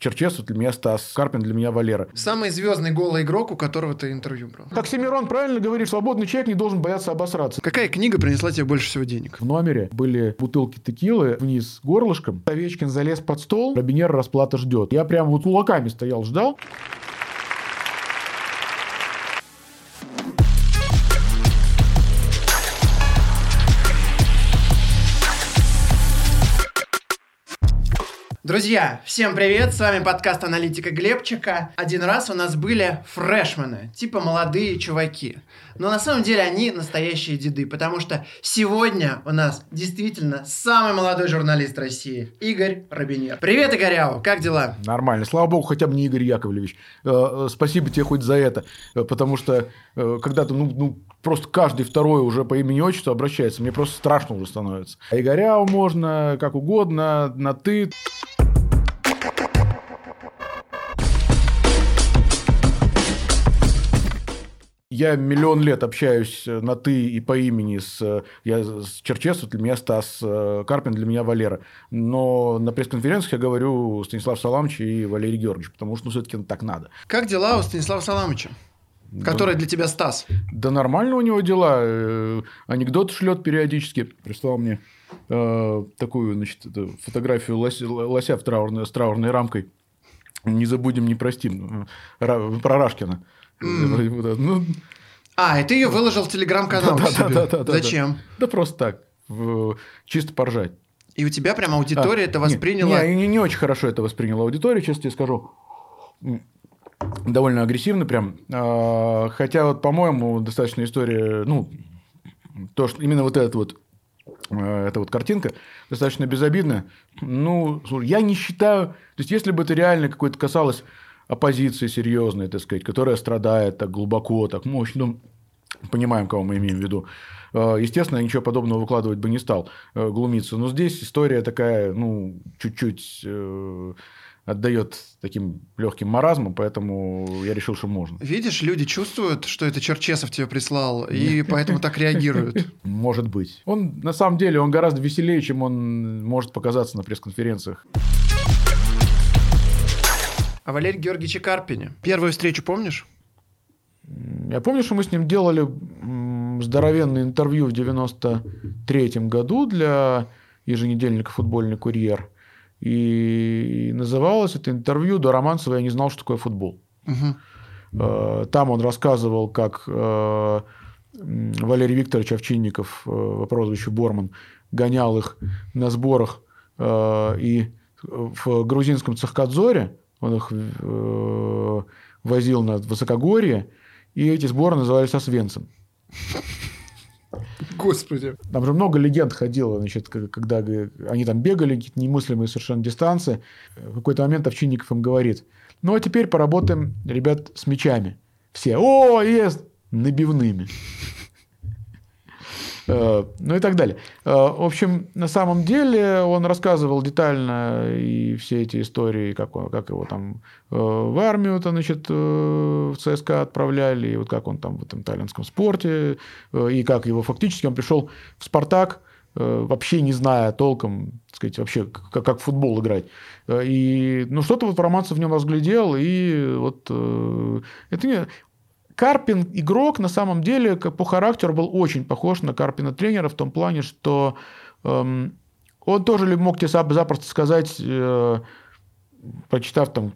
Черчесов для меня Стас, Карпин для меня Валера. Самый звездный голый игрок, у которого ты интервью брал. Как Семирон правильно говорит, свободный человек не должен бояться обосраться. Какая книга принесла тебе больше всего денег? В номере были бутылки текилы вниз горлышком. Овечкин залез под стол, Робинер расплата ждет. Я прям вот кулаками стоял, ждал. Друзья, всем привет, с вами подкаст аналитика Глебчика. Один раз у нас были фрешмены, типа молодые чуваки. Но на самом деле они настоящие деды, потому что сегодня у нас действительно самый молодой журналист России, Игорь Робинер. Привет, Игоряу, как дела? Нормально, слава богу, хотя бы не Игорь Яковлевич. Э, э, спасибо тебе хоть за это, э, потому что когда-то, ну, ну, просто каждый второй уже по имени отчеству обращается, мне просто страшно уже становится. А Игоряу можно как угодно, на «ты». Я миллион лет общаюсь э, на «ты» и по имени с, э, я, с Черчесов, для меня Стас, э, Карпин для меня Валера. Но на пресс-конференциях я говорю Станислав Саламович и Валерий Георгиевич, потому что ну, все-таки так надо. Как дела у Станислава Саламовича? Который да, для тебя Стас. Да нормально у него дела. Анекдот шлет периодически. Прислал мне э, такую значит, фотографию лося, лося в траурной, с траурной рамкой. Не забудем, не простим. Про Рашкина. Mm. А, и ты ее выложил в телеграм-канал да, да, да, да, Зачем? Да, просто так, чисто поржать. И у тебя прям аудитория а, это восприняла? Не, не, не очень хорошо это восприняла аудитория, честно тебе скажу. Довольно агрессивно прям. А, хотя вот, по-моему, достаточно история, ну, то, что именно вот этот вот э, эта вот картинка достаточно безобидная. Ну, я не считаю... То есть, если бы это реально какое-то касалось оппозиции серьезной, так сказать, которая страдает так глубоко, так мощно, ну, понимаем, кого мы имеем в виду. Э, естественно, ничего подобного выкладывать бы не стал, э, глумиться. Но здесь история такая, ну, чуть-чуть э, отдает таким легким маразмом, поэтому я решил, что можно. Видишь, люди чувствуют, что это Черчесов тебе прислал, и поэтому так реагируют. Может быть. Он, на самом деле, он гораздо веселее, чем он может показаться на пресс-конференциях. О Валерии Георгиевиче Карпине. Первую встречу помнишь? Я помню, что мы с ним делали здоровенное интервью в 93 году для еженедельника «Футбольный курьер». И называлось это интервью до Романцева «Я не знал, что такое футбол». Угу. Там он рассказывал, как э, Валерий Викторович Овчинников э, по прозвищу Борман гонял их на сборах и в грузинском Цахкадзоре он их э, возил на высокогорье, и эти сборы назывались Освенцем. Господи. Там же много легенд ходило, значит, когда они там бегали, какие-то немыслимые совершенно дистанции. В какой-то момент Овчинников им говорит, ну, а теперь поработаем, ребят, с мячами. Все, о, есть, набивными. Э, ну и так далее. Э, в общем, на самом деле он рассказывал детально и все эти истории, как, он, как его там э, в армию, -то, значит, в ЦСКА отправляли, и вот как он там в этом итальянском спорте, и как его фактически он пришел в «Спартак», вообще не зная толком, так сказать, вообще, как, как в футбол играть. И, ну, что-то вот Романцев в нем разглядел, и вот это не... Карпин игрок на самом деле по характеру был очень похож на Карпина тренера в том плане, что эм, он тоже мог тебе запросто сказать, э, прочитав там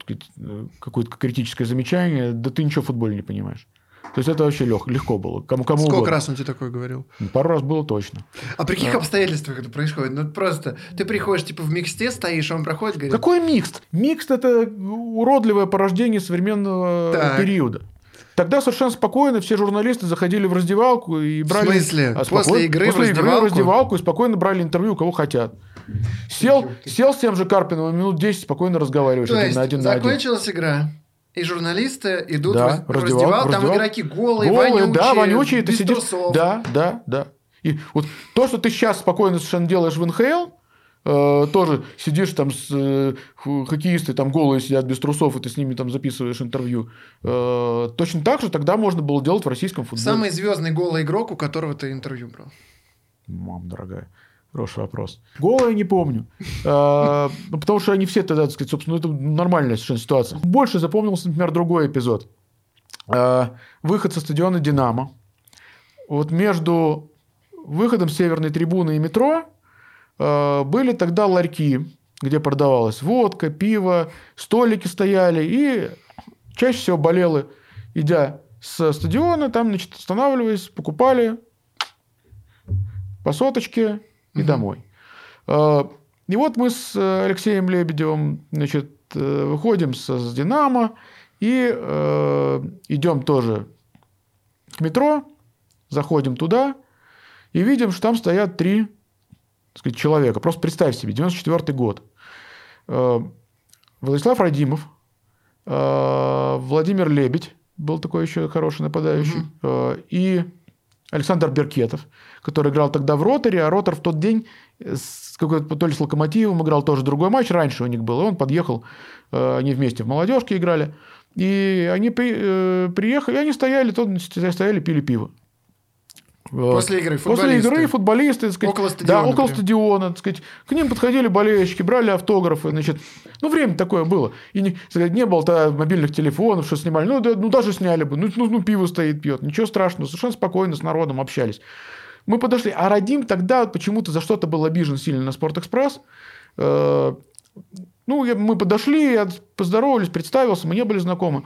какое-то критическое замечание, да ты ничего в футболе не понимаешь. То есть это вообще лег, легко было. Кому, кому Сколько угодно. раз он тебе такое говорил? Ну, пару раз было точно. А при каких а. обстоятельствах это происходит? Ну просто ты приходишь типа в миксте, стоишь, а он проходит, говорит... Какой микст? Микст – это уродливое порождение современного так. периода. Тогда совершенно спокойно все журналисты заходили в раздевалку и брали... В смысле? А, спокойно, после игры после в раздевалку? игры в раздевалку и спокойно брали интервью, у кого хотят. Сел, сел с тем же Карпиновым минут 10, спокойно разговариваешь То один есть, на один закончилась на один. игра, и журналисты идут да, в, раздевалку, раздевалку, там игроки голые, голые вонючие, да, вонючие, ты сидишь, трусов. Да, да, да. И вот то, что ты сейчас спокойно совершенно делаешь в НХЛ, тоже сидишь там с э, хоккеисты там голые сидят без трусов, и ты с ними там записываешь интервью. Э, точно так же тогда можно было делать в российском футболе. Самый звездный голый игрок, у которого ты интервью брал. Мам, дорогая. Хороший вопрос. Гол я не помню. Ну, потому что они все тогда, так сказать, собственно, это нормальная совершенно ситуация. Больше запомнился, например, другой эпизод. Выход со стадиона «Динамо». Вот между выходом с северной трибуны и метро были тогда ларьки, где продавалась водка, пиво, столики стояли, и чаще всего болелы, идя с стадиона, там, значит, останавливаясь, покупали по соточке, и угу. домой. А, и вот мы с э, Алексеем Лебедевым значит, э, выходим с «Динамо» и э, идем тоже к метро, заходим туда и видим, что там стоят три сказать, человека. Просто представь себе, 94 год. Владислав Радимов, Владимир Лебедь, был такой еще хороший нападающий, угу. и Александр Беркетов, который играл тогда в Роторе, а Ротор в тот день с какой-то, то ли с Локомотивом играл тоже другой матч, раньше у них был, и он подъехал, э, они вместе в молодежке играли, и они при, э, приехали, и они стояли, то стояли, пили пиво. После игры футболисты. После игры футболисты, так сказать, около стадиона. Да, около стадиона, так сказать. К ним подходили болельщики, брали автографы, значит. Ну, время такое было. И не, сказать, не было тогда мобильных телефонов, что снимали. Ну, да, ну, даже сняли бы. Ну, ну, ну, пиво стоит, пьет. Ничего страшного. Совершенно спокойно с народом общались. Мы подошли. А Радим тогда почему-то за что-то был обижен сильно на Спортэкспресс. Э, ну, мы подошли, я поздоровались, представился, мы не были знакомы.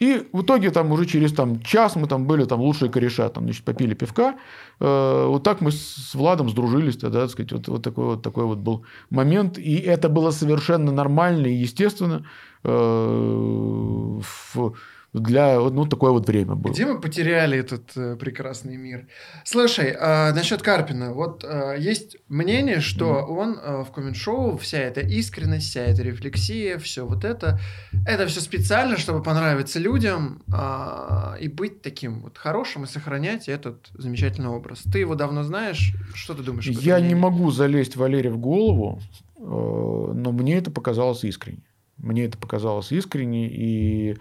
И в итоге там уже через там, час мы там были там лучшие кореша, там, значит, попили пивка. Э, вот так мы с Владом сдружились тогда, так сказать, вот, вот, такой, вот такой вот был момент. И это было совершенно нормально и естественно э, в для ну, такое вот время было. Где мы потеряли этот э, прекрасный мир? Слушай, э, насчет Карпина. Вот э, есть мнение, что mm-hmm. он э, в коммент-шоу, вся эта искренность, вся эта рефлексия, все вот это, это все специально, чтобы понравиться людям э, и быть таким вот хорошим и сохранять этот замечательный образ. Ты его давно знаешь? Что ты думаешь? Я не могу залезть Валере в голову, э, но мне это показалось искренне. Мне это показалось искренне, и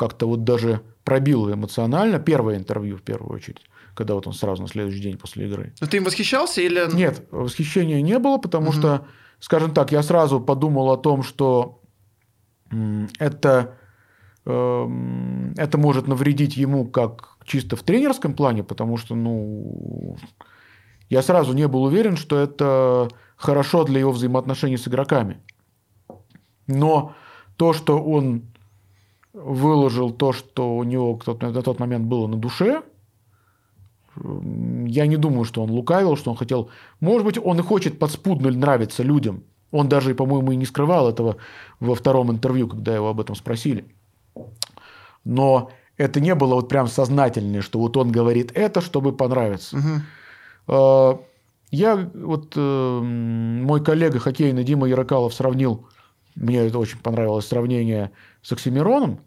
как-то вот даже пробил эмоционально. Первое интервью, в первую очередь, когда вот он сразу на следующий день после игры. Но ты им восхищался или... Нет, восхищения не было, потому угу. что, скажем так, я сразу подумал о том, что это, эм, это может навредить ему как чисто в тренерском плане, потому что, ну, я сразу не был уверен, что это хорошо для его взаимоотношений с игроками. Но то, что он выложил то, что у него на тот момент было на душе. Я не думаю, что он лукавил, что он хотел... Может быть, он и хочет подспудно нравиться людям. Он даже, по-моему, и не скрывал этого во втором интервью, когда его об этом спросили. Но это не было вот прям сознательное, что вот он говорит это, чтобы понравиться. Угу. Я вот э, мой коллега хоккейный Дима Ярокалов сравнил мне это очень понравилось сравнение с Оксимироном,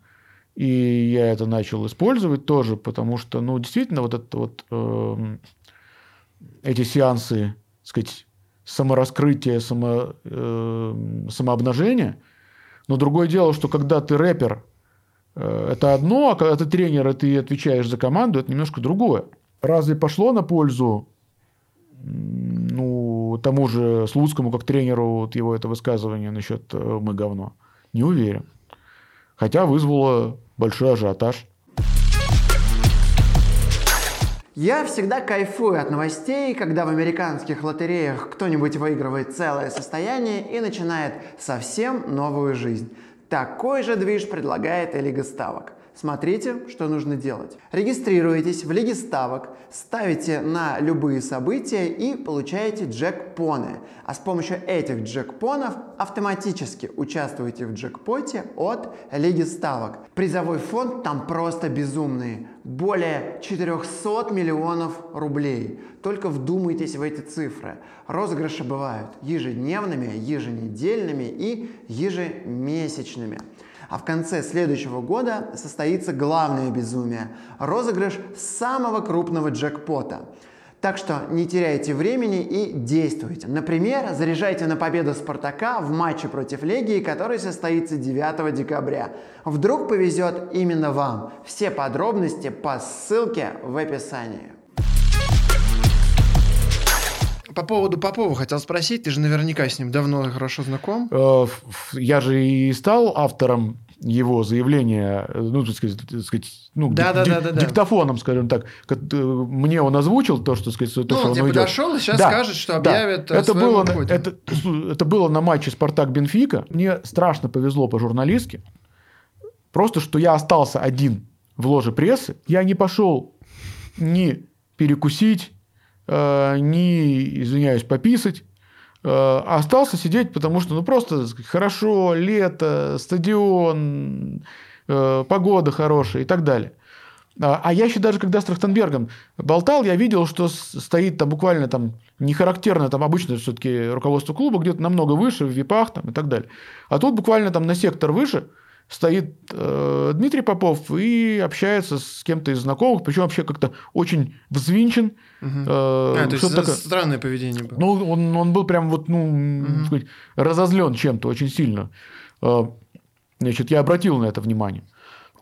и я это начал использовать тоже, потому что, ну, действительно, вот это вот э, эти сеансы, так сказать, самораскрытия, само, э, самообнажения. Но другое дело, что когда ты рэпер, э, это одно, а когда ты тренер, и ты отвечаешь за команду, это немножко другое. Разве пошло на пользу ну, тому же Слуцкому, как тренеру, вот его это высказывание насчет э, «мы говно»? Не уверен. Хотя вызвало большой ажиотаж. Я всегда кайфую от новостей, когда в американских лотереях кто-нибудь выигрывает целое состояние и начинает совсем новую жизнь. Такой же движ предлагает и Лига Ставок – Смотрите, что нужно делать. Регистрируетесь в Лиге Ставок, ставите на любые события и получаете джекпоны. А с помощью этих джекпонов автоматически участвуете в джекпоте от Лиги Ставок. Призовой фонд там просто безумный. Более 400 миллионов рублей. Только вдумайтесь в эти цифры. Розыгрыши бывают ежедневными, еженедельными и ежемесячными. А в конце следующего года состоится главное безумие – розыгрыш самого крупного джекпота. Так что не теряйте времени и действуйте. Например, заряжайте на победу Спартака в матче против Легии, который состоится 9 декабря. Вдруг повезет именно вам. Все подробности по ссылке в описании. По поводу Попова хотел спросить, ты же наверняка с ним давно хорошо знаком. Э, я же и стал автором его заявления, э, ну, так сказать, так сказать ну, да, ди- да, да, да, диктофоном, скажем так, э, мне он озвучил то, что, сказать, то, ну, что он уйдет. подошел и сейчас Да, скажет, что да. объявит о это было, уходе. это, это было на матче Спартак-Бенфика. Мне страшно повезло по журналистке. Просто, что я остался один в ложе прессы. Я не пошел ни перекусить, э, ни, извиняюсь, пописать. А остался сидеть, потому что, ну, просто хорошо, лето, стадион, э, погода хорошая и так далее. А а я еще даже, когда с Трахтенбергом болтал, я видел, что стоит там буквально там не характерно, там обычно все-таки руководство клуба где-то намного выше, в випах там и так далее. А тут буквально там на сектор выше стоит э, Дмитрий Попов и общается с кем-то из знакомых, причем вообще как-то очень взвинчен. Мгм. э, А, то есть такое. странное поведение было. Ну, он, он был прям вот, ну, Мгм. сказать, разозлен чем-то очень сильно. Э, Значит, я обратил на это внимание.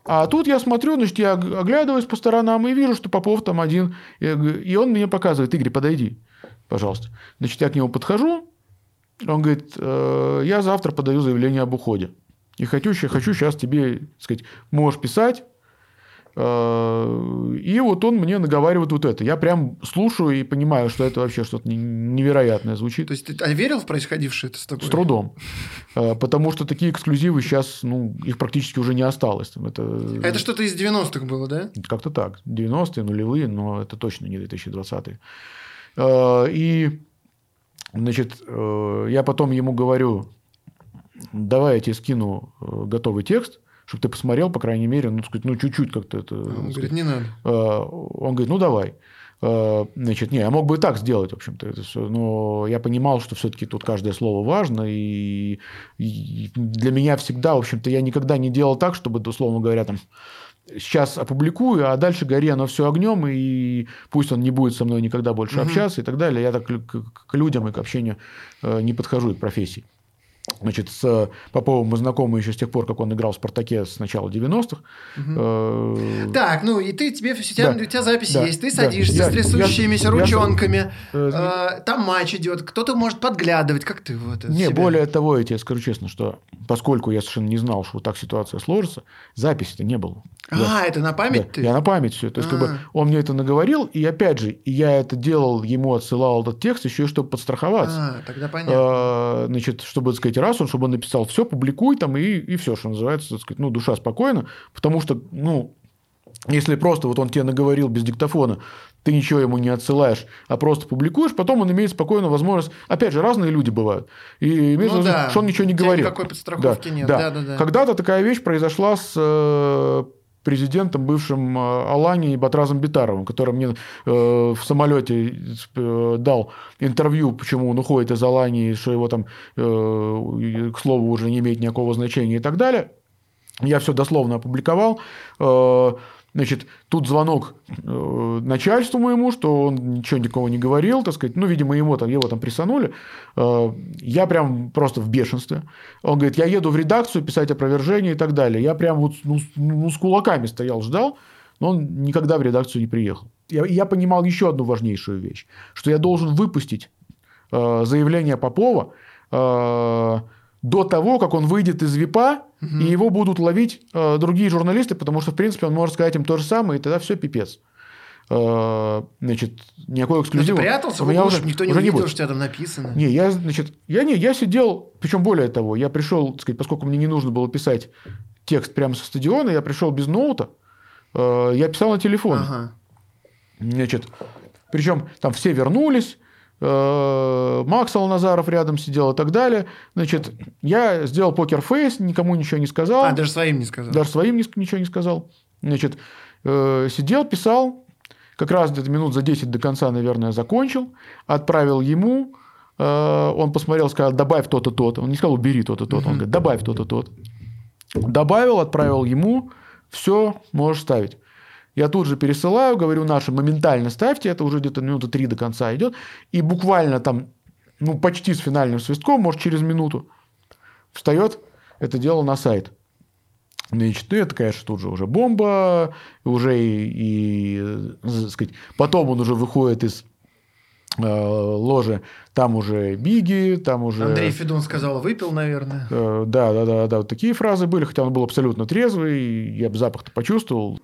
А тут я смотрю, значит, я ог- оглядываюсь по сторонам и вижу, что Попов там один. Говорю- И он мне показывает, Игорь, подойди, пожалуйста. Значит, я к нему подхожу. Он говорит, «Э, я завтра подаю заявление об уходе. И хочу, хочу сейчас тебе, так сказать, можешь писать. Э, И вот он мне наговаривает вот это. Я прям слушаю и понимаю, что это вообще что-то не- невероятное звучит. То есть ты а верил в происходившее это с тобой? С трудом. Э, Потому что такие эксклюзивы сейчас, ну, их практически уже не осталось. Это, Это что-то из 90-х было, да? как-то так. 90-е, нулевые, но это точно не 2020-е. Э, И, значит, я потом ему говорю, давай я тебе скину э, готовый текст, чтобы ты посмотрел, по крайней мере, ну, сказать, ну, чуть-чуть как-то это... Он так говорит, сказать, не надо. Э, Он говорит, ну давай. Э, Значит, не, я мог бы и так сделать, в общем-то, это всё, но я понимал, что все-таки тут каждое слово важно, и, и для меня всегда, в общем-то, я никогда не делал так, чтобы, условно говоря, там, сейчас опубликую, а дальше гори оно все огнем, и пусть он не будет со мной никогда больше Мгм. общаться и так далее. Я так к, к- людям и к общению не подхожу, и к профессии. Значит, с Поповым мы знакомы еще с тех пор, как он играл в «Спартаке» с начала 90-х. Мгм. Э, Так, ну и ты, тебе, у, тебя, Да. у тебя запись Да. есть, ты Да. садишься Я- с трясущимися я- я- ручонками, э, э, там матч идет, кто-то может подглядывать, как ты вот это Не, себя? более того, я тебе скажу честно, что поскольку я совершенно не знал, что так ситуация сложится, записи-то не было. А, это на память Да, ты? Я на память все. То есть, как бы А. он мне это наговорил, и опять же, я это делал, ему отсылал этот текст еще и чтобы подстраховаться. А, тогда понятно. Значит, чтобы, так сказать, раз он, чтобы он написал все, публикуй там, и, и все, что называется, так сказать, ну, душа спокойна, потому что, ну, если просто вот он тебе наговорил без диктофона, ты ничего ему не отсылаешь, а просто публикуешь, потом он имеет спокойную возможность. Опять же, разные люди бывают. И имеет Ну да, что он ничего не говорил. никакой подстраховки нет. Да. Да-да-да. Когда-то такая вещь произошла с э, президентом бывшим э, Алани и Батразом Битаровым, который мне э, в самолете э, дал интервью, почему он уходит из Алании, что его там, к слову, уже не имеет никакого значения и так далее. Я все дословно опубликовал. Значит, тут звонок э, начальству моему, что он ничего никого не говорил, так сказать. Ну, видимо, ему там, его там прессанули. Э, я прям просто в бешенстве. Он говорит, я еду в редакцию писать опровержение и так далее. Я прям вот ну, ну, с кулаками стоял, ждал, но он никогда в редакцию не приехал. Я, я понимал еще одну важнейшую вещь, что я должен выпустить э, заявление Попова до того, как он выйдет из ВИПа, и его будут ловить э, другие журналисты, потому что, в принципе, он может сказать им то же самое, и тогда все пипец. Э, значит, никакой Ну, ты эксклюзива. прятался, у меня уж уже- никто не уже увидел, будет. что у тебя там написано. Не, я, значит, я не, я сидел, причем более того, я пришел, так сказать, поскольку мне не нужно было писать текст прямо со стадиона, я пришел без ноута, э, я писал на телефоне. Ага. Значит, причем там все вернулись, э, Макс Алназаров рядом сидел и так далее. Значит, я сделал покерфейс, никому ничего не сказал. А, даже своим не сказал. Даже своим ни- ничего не сказал. Значит, э, сидел, писал, как раз где-то минут за 10 до конца, наверное, закончил, отправил ему, э, он посмотрел, сказал, добавь то-то, то-то. Он не сказал, убери то-то, то-то. Он говорит, добавь то-то, то-то. Добавил, отправил ему, все, можешь ставить. Я тут же пересылаю, говорю нашим, моментально ставьте, это уже где-то минуты три до конца идет. И буквально там, ну, почти с финальным свистком, может, через минуту, встает это дело на сайт. Значит, ну, это, конечно, тут же уже бомба, уже и, и, э, так сказать, потом он уже выходит из э, ложе, там уже Биги, там уже... Андрей Федун сказал, выпил, наверное. Э, да, да, да, да, вот такие фразы были, хотя он был абсолютно трезвый, я бы запах-то почувствовал.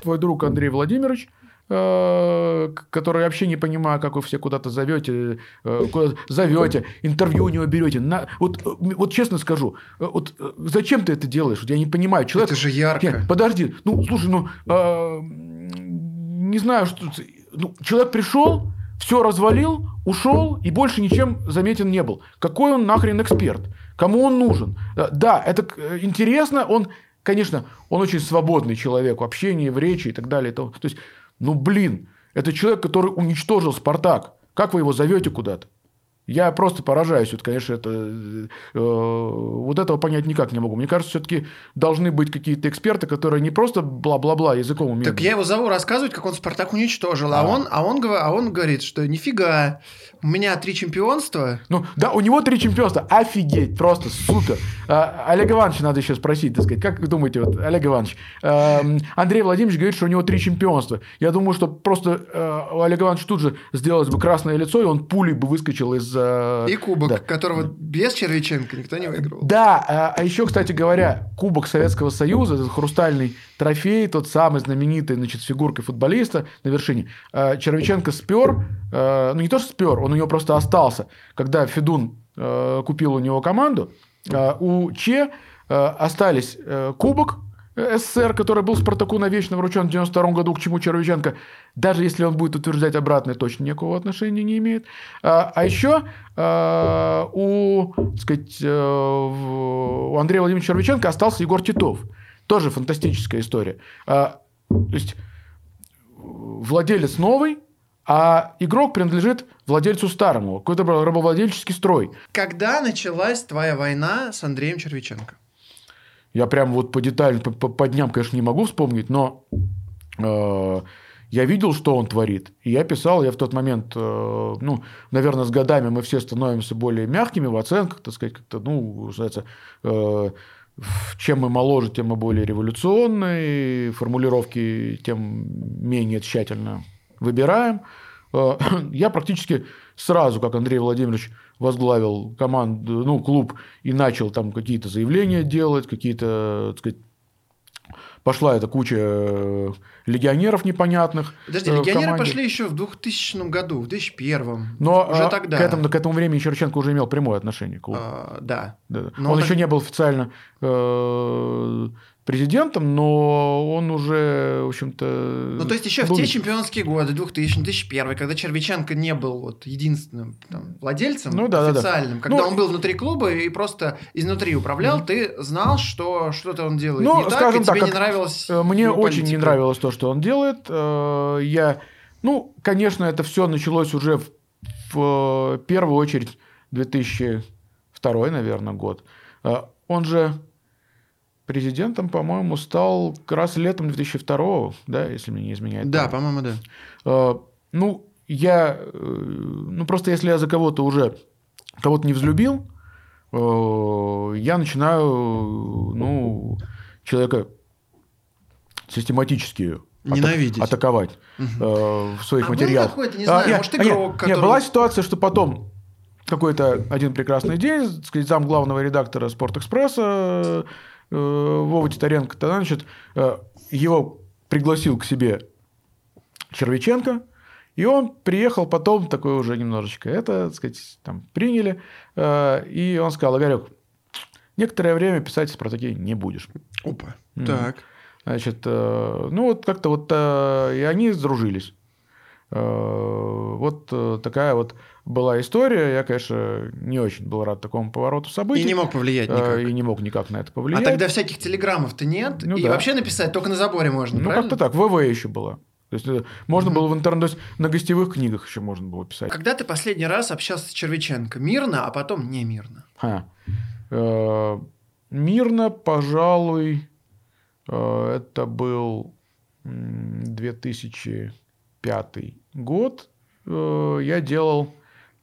Твой друг Андрей Владимирович Э, который вообще не понимаю, как вы все куда-то зовете, э, куда зовете, интервью у него берете. На, вот, э, вот честно скажу, вот зачем ты это делаешь? Я не понимаю. Человек, это же ярко. Нет, подожди, ну слушай, ну э, не знаю, что ну, человек пришел, все развалил, ушел и больше ничем заметен не был. Какой он нахрен эксперт? Кому он нужен? Да, это интересно, он, конечно, он очень свободный человек в общении, в речи и так далее. То, есть ну, блин, это человек, который уничтожил «Спартак». Как вы его зовете куда-то? Я просто поражаюсь. Вот, конечно, это, э, вот этого понять никак не могу. Мне кажется, все-таки должны быть какие-то эксперты, которые не просто бла-бла-бла языком умеют. Так я его зову рассказывать, как он Спартак уничтожил. А, а, он, а, он, а он говорит, что нифига, у меня три чемпионства. Ну, да, у него три чемпионства. Офигеть, просто супер. А, Олег Иванович надо еще спросить, так сказать. Как вы думаете, вот, Олег Иванович, э, Андрей Владимирович говорит, что у него три чемпионства. Я думаю, что просто э, у Олега Ивановича тут же сделалось бы красное лицо, и он пулей бы выскочил из... Э, и кубок, да. которого без Червиченко никто не выиграл. Да, а, а еще, кстати говоря, кубок Советского Союза, этот хрустальный трофей, тот самый знаменитый, значит, с фигуркой футболиста на вершине. Э, Червиченко спер, э, ну не то, что спер, он у него просто остался. Когда Федун э, купил у него команду, у Че э, остались кубок СССР, который был Спартаку навечно вручен в 92 году, к чему Червиченко, даже если он будет утверждать обратное, точно никакого отношения не имеет. А, а еще а, у, так сказать, э, у Андрея Владимировича Червиченко остался Егор Титов. Тоже фантастическая история. А, то есть владелец новый, а игрок принадлежит владельцу старому. Какой-то рабовладельческий строй. Когда началась твоя война с Андреем Червиченко? Я прям вот по деталям, по, по дням, конечно, не могу вспомнить, но э, я видел, что он творит. И я писал, я в тот момент, э, ну, наверное, с годами мы все становимся более мягкими в оценках, так сказать, как-то, ну, называется, э, чем мы моложе, тем мы более революционные, формулировки тем менее тщательно выбираем. Э, я практически сразу, как Андрей Владимирович возглавил команду, ну, клуб и начал там какие-то заявления делать, какие-то, так сказать, пошла эта куча э, легионеров непонятных. Подожди, э, легионеры пошли еще в 2000 году, в 2001. Но уже а, тогда. К этому, к этому времени Черченко уже имел прямое отношение к клубу. А, да. да. Он так... еще не был официально э, президентом, но он уже, в общем-то... Ну, то есть, еще был... в те чемпионские годы, 2000-2001, когда Червиченко не был вот единственным там, владельцем ну, да, официальным, да, да. когда ну, он был внутри клуба и просто изнутри управлял, mm ты знал, что что-то он делает ну, не скажем так, и тебе так, не нравилось э, Мне очень политика. не нравилось то, что он делает. Э, я... Ну, конечно, это все началось уже в, в первую очередь 2002, наверное, год. Э, он же президентом, по-моему, стал как раз летом 2002, да, если мне не изменяет. Да, по-моему, да. А, ну, я, э, ну, просто если я за кого-то уже, кого-то не взлюбил, э, я начинаю, ну, человека систематически Ненавидеть. атаковать угу. в своих а материалах. Был не знаю, а, может, игрок, нет, который... нет, была ситуация, что потом какой-то один прекрасный день, так сказать, зам главного редактора «Спортэкспресса» Вова Титаренко, тогда, значит, э, его пригласил к себе Червиченко, и он приехал потом такой уже немножечко, это, так сказать, там приняли, э, и он сказал, Огарек, некоторое время писать про такие не будешь. Опа, mm. так. Значит, ну вот как-то вот и они сдружились. Вот такая вот была история. Я, конечно, не очень был рад такому повороту событий. И не мог повлиять э, никак. И не мог никак на это повлиять. А тогда всяких телеграммов-то нет? Ну, и да. вообще написать только на заборе можно, Ну, как-то так. ВВ еще было. То есть э, можно mm-hmm. было в интернете, то есть на гостевых книгах еще можно было писать. Когда ты последний раз общался с Червиченко? Мирно, а потом не мирно? Ха. Э, мирно, пожалуй, это был 2005 год. Я делал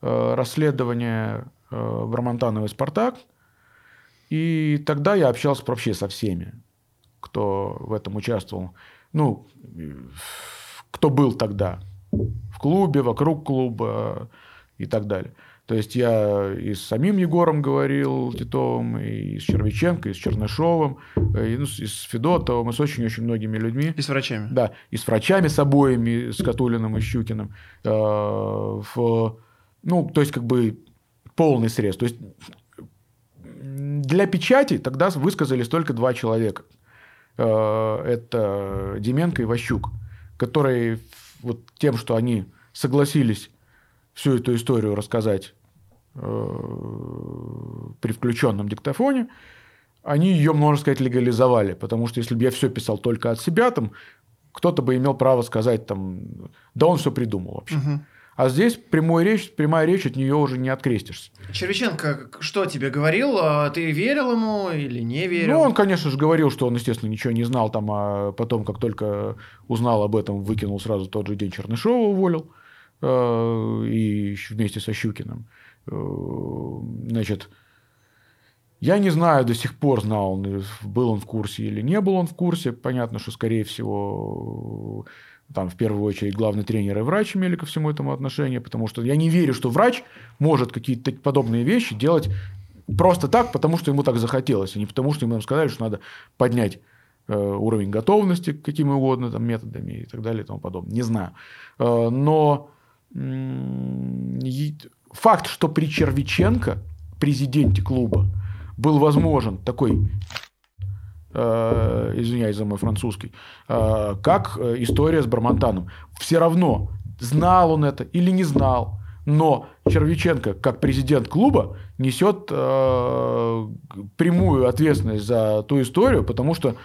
расследование э, Брамонтанова и «Спартак», и тогда я общался вообще со всеми, кто в этом участвовал. Ну, кто был тогда. В клубе, вокруг клуба и так далее. То есть я и с самим Егором говорил Титовым, и с Червиченко, и с Чернышовым, и, ну, и с Федотовым, и с очень-очень многими людьми. И с врачами. Да, и с врачами, с обоими, с Катулиным и Щукиным. Э, в, ну, то есть, как бы полный срез. То есть, для печати тогда высказались только два человека. Э, это Деменко и Ващук, которые вот тем, что они согласились всю эту историю рассказать Э, при включенном диктофоне, они ее, можно сказать, легализовали. Потому что если бы я все писал только от себя, там кто-то бы имел право сказать, там, да он все придумал вообще. Угу. А здесь прямой речь, прямая речь, от нее уже не открестишься. Червиченко что тебе говорил? А ты верил ему или не верил? Ну, он, конечно же, говорил, что он, естественно, ничего не знал, там, а потом, как только узнал об этом, выкинул сразу тот же день Чернышова, уволил, э, и вместе со Щукиным. Э, значит, я не знаю до сих пор, знал он, был он в курсе или не был он в курсе. Понятно, что, скорее всего, там в первую очередь главный тренер и врач имели ко всему этому отношение, потому что я не верю, что врач может какие-то подобные вещи делать просто так, потому что ему так захотелось, а не потому что ему нам сказали, что надо поднять э, уровень готовности какими угодно там, методами и так далее и тому подобное. Не знаю. Э, но факт, что при Червиченко, президенте клуба, был возможен такой э, извиняюсь за мой французский, э, как э, история с Бармантаном. Все равно, знал он это или не знал, но Червиченко, как президент клуба, несет э, прямую ответственность за ту историю, потому что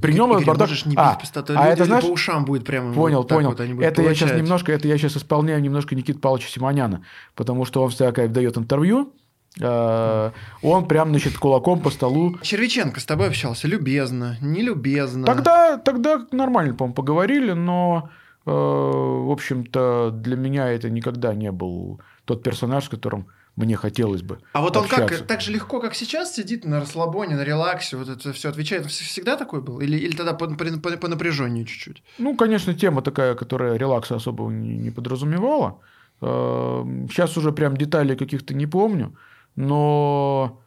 при нем этот бардак... Не а, а это знаешь... по ушам будет прямо. Понял, вот понял. Вот это я сейчас немножко, это я сейчас исполняю немножко Никита Павловича Симоняна, потому что он всякое дает интервью, он прям, значит, кулаком по столу. Червиченко с тобой общался любезно, нелюбезно. Тогда, тогда нормально, по-моему, поговорили, но Э, в общем-то, для меня это никогда не был тот персонаж, с которым мне хотелось бы. А вот общаться. он как так же легко, как сейчас, сидит на расслабоне, на релаксе, вот это все отвечает. Всегда такой был? Или, или тогда по, по, по, по напряжению чуть-чуть? Ну, конечно, тема такая, которая релакса особо не, не подразумевала. Сейчас э, уже прям деталей каких-то не помню, но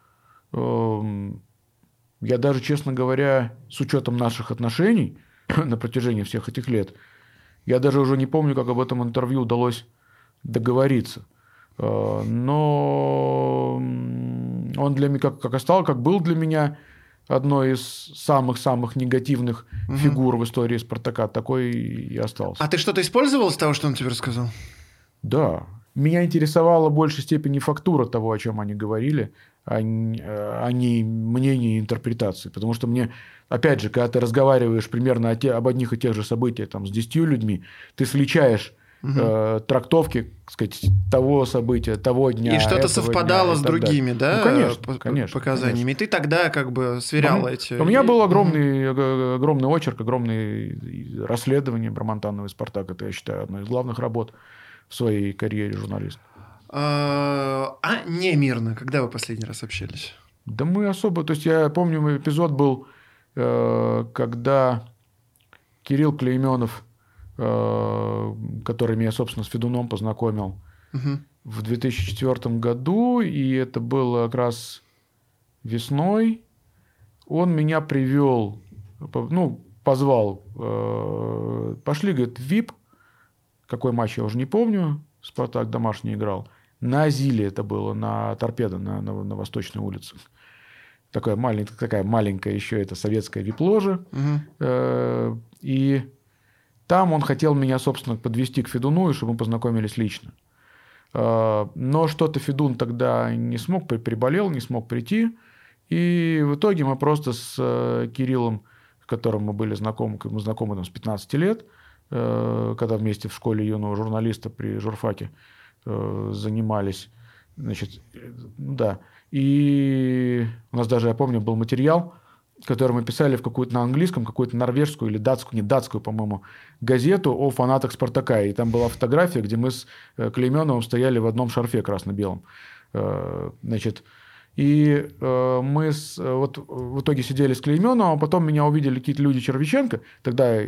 эм, я даже, честно говоря, с учетом наших отношений на протяжении всех этих лет, я даже уже не помню, как об этом интервью удалось договориться. Э, но он для меня, как, как остал, как был для меня одной из самых-самых негативных угу. фигур в истории Спартака, такой и остался. А ты что-то использовал из того, что он тебе рассказал? Да. Меня интересовала в большей степени фактура того, о чем они говорили, а не, а не мнение и интерпретации. Потому что мне, опять же, когда ты разговариваешь примерно о те, об одних и тех же событиях там, с десятью людьми, ты сличаешь угу. э, трактовки сказать, того события, того дня. И что-то совпадало дня, с другими, да? Ну, конечно, конечно. Показаниями. Конечно. И ты тогда как бы сверял у, эти. У меня был огромный, угу. огромный очерк, огромное расследование Брамантанова и Спартак. Это, я считаю, одно из главных работ в своей карьере журналиста. А, а не мирно, когда вы последний раз общались? Да мы особо, то есть я помню, эпизод был, э, когда Кирилл Клейменов, э, который меня, собственно, с Федуном познакомил угу. в 2004 году, и это было как раз весной, он меня привел, ну, позвал, э, пошли, говорит, в ВИП, какой матч я уже не помню, Спартак домашний играл. На Азиле это было, на Торпедо, на, на, на Восточной улице. Такая маленькая, такая маленькая еще это советская вип-ложа. Угу. И там он хотел меня, собственно, подвести к Федуну, и чтобы мы познакомились лично. Э, но что-то Федун тогда не смог, приболел, не смог прийти. И в итоге мы просто с э, Кириллом, с которым мы были знакомы, мы знакомы там, с 15 лет, когда вместе в школе юного журналиста при журфаке Э, занимались. Значит, ну да. И у нас даже, я помню, был материал, который мы писали в какую-то на английском, какую-то норвежскую или датскую, не датскую, по-моему, газету о фанатах Спартака. И там была фотография, где мы с э, Клейменовым стояли в одном шарфе красно-белом. Э, значит, И э, мы с, вот в итоге сидели с Клейменовым, а потом меня увидели какие-то люди Червиченко. Тогда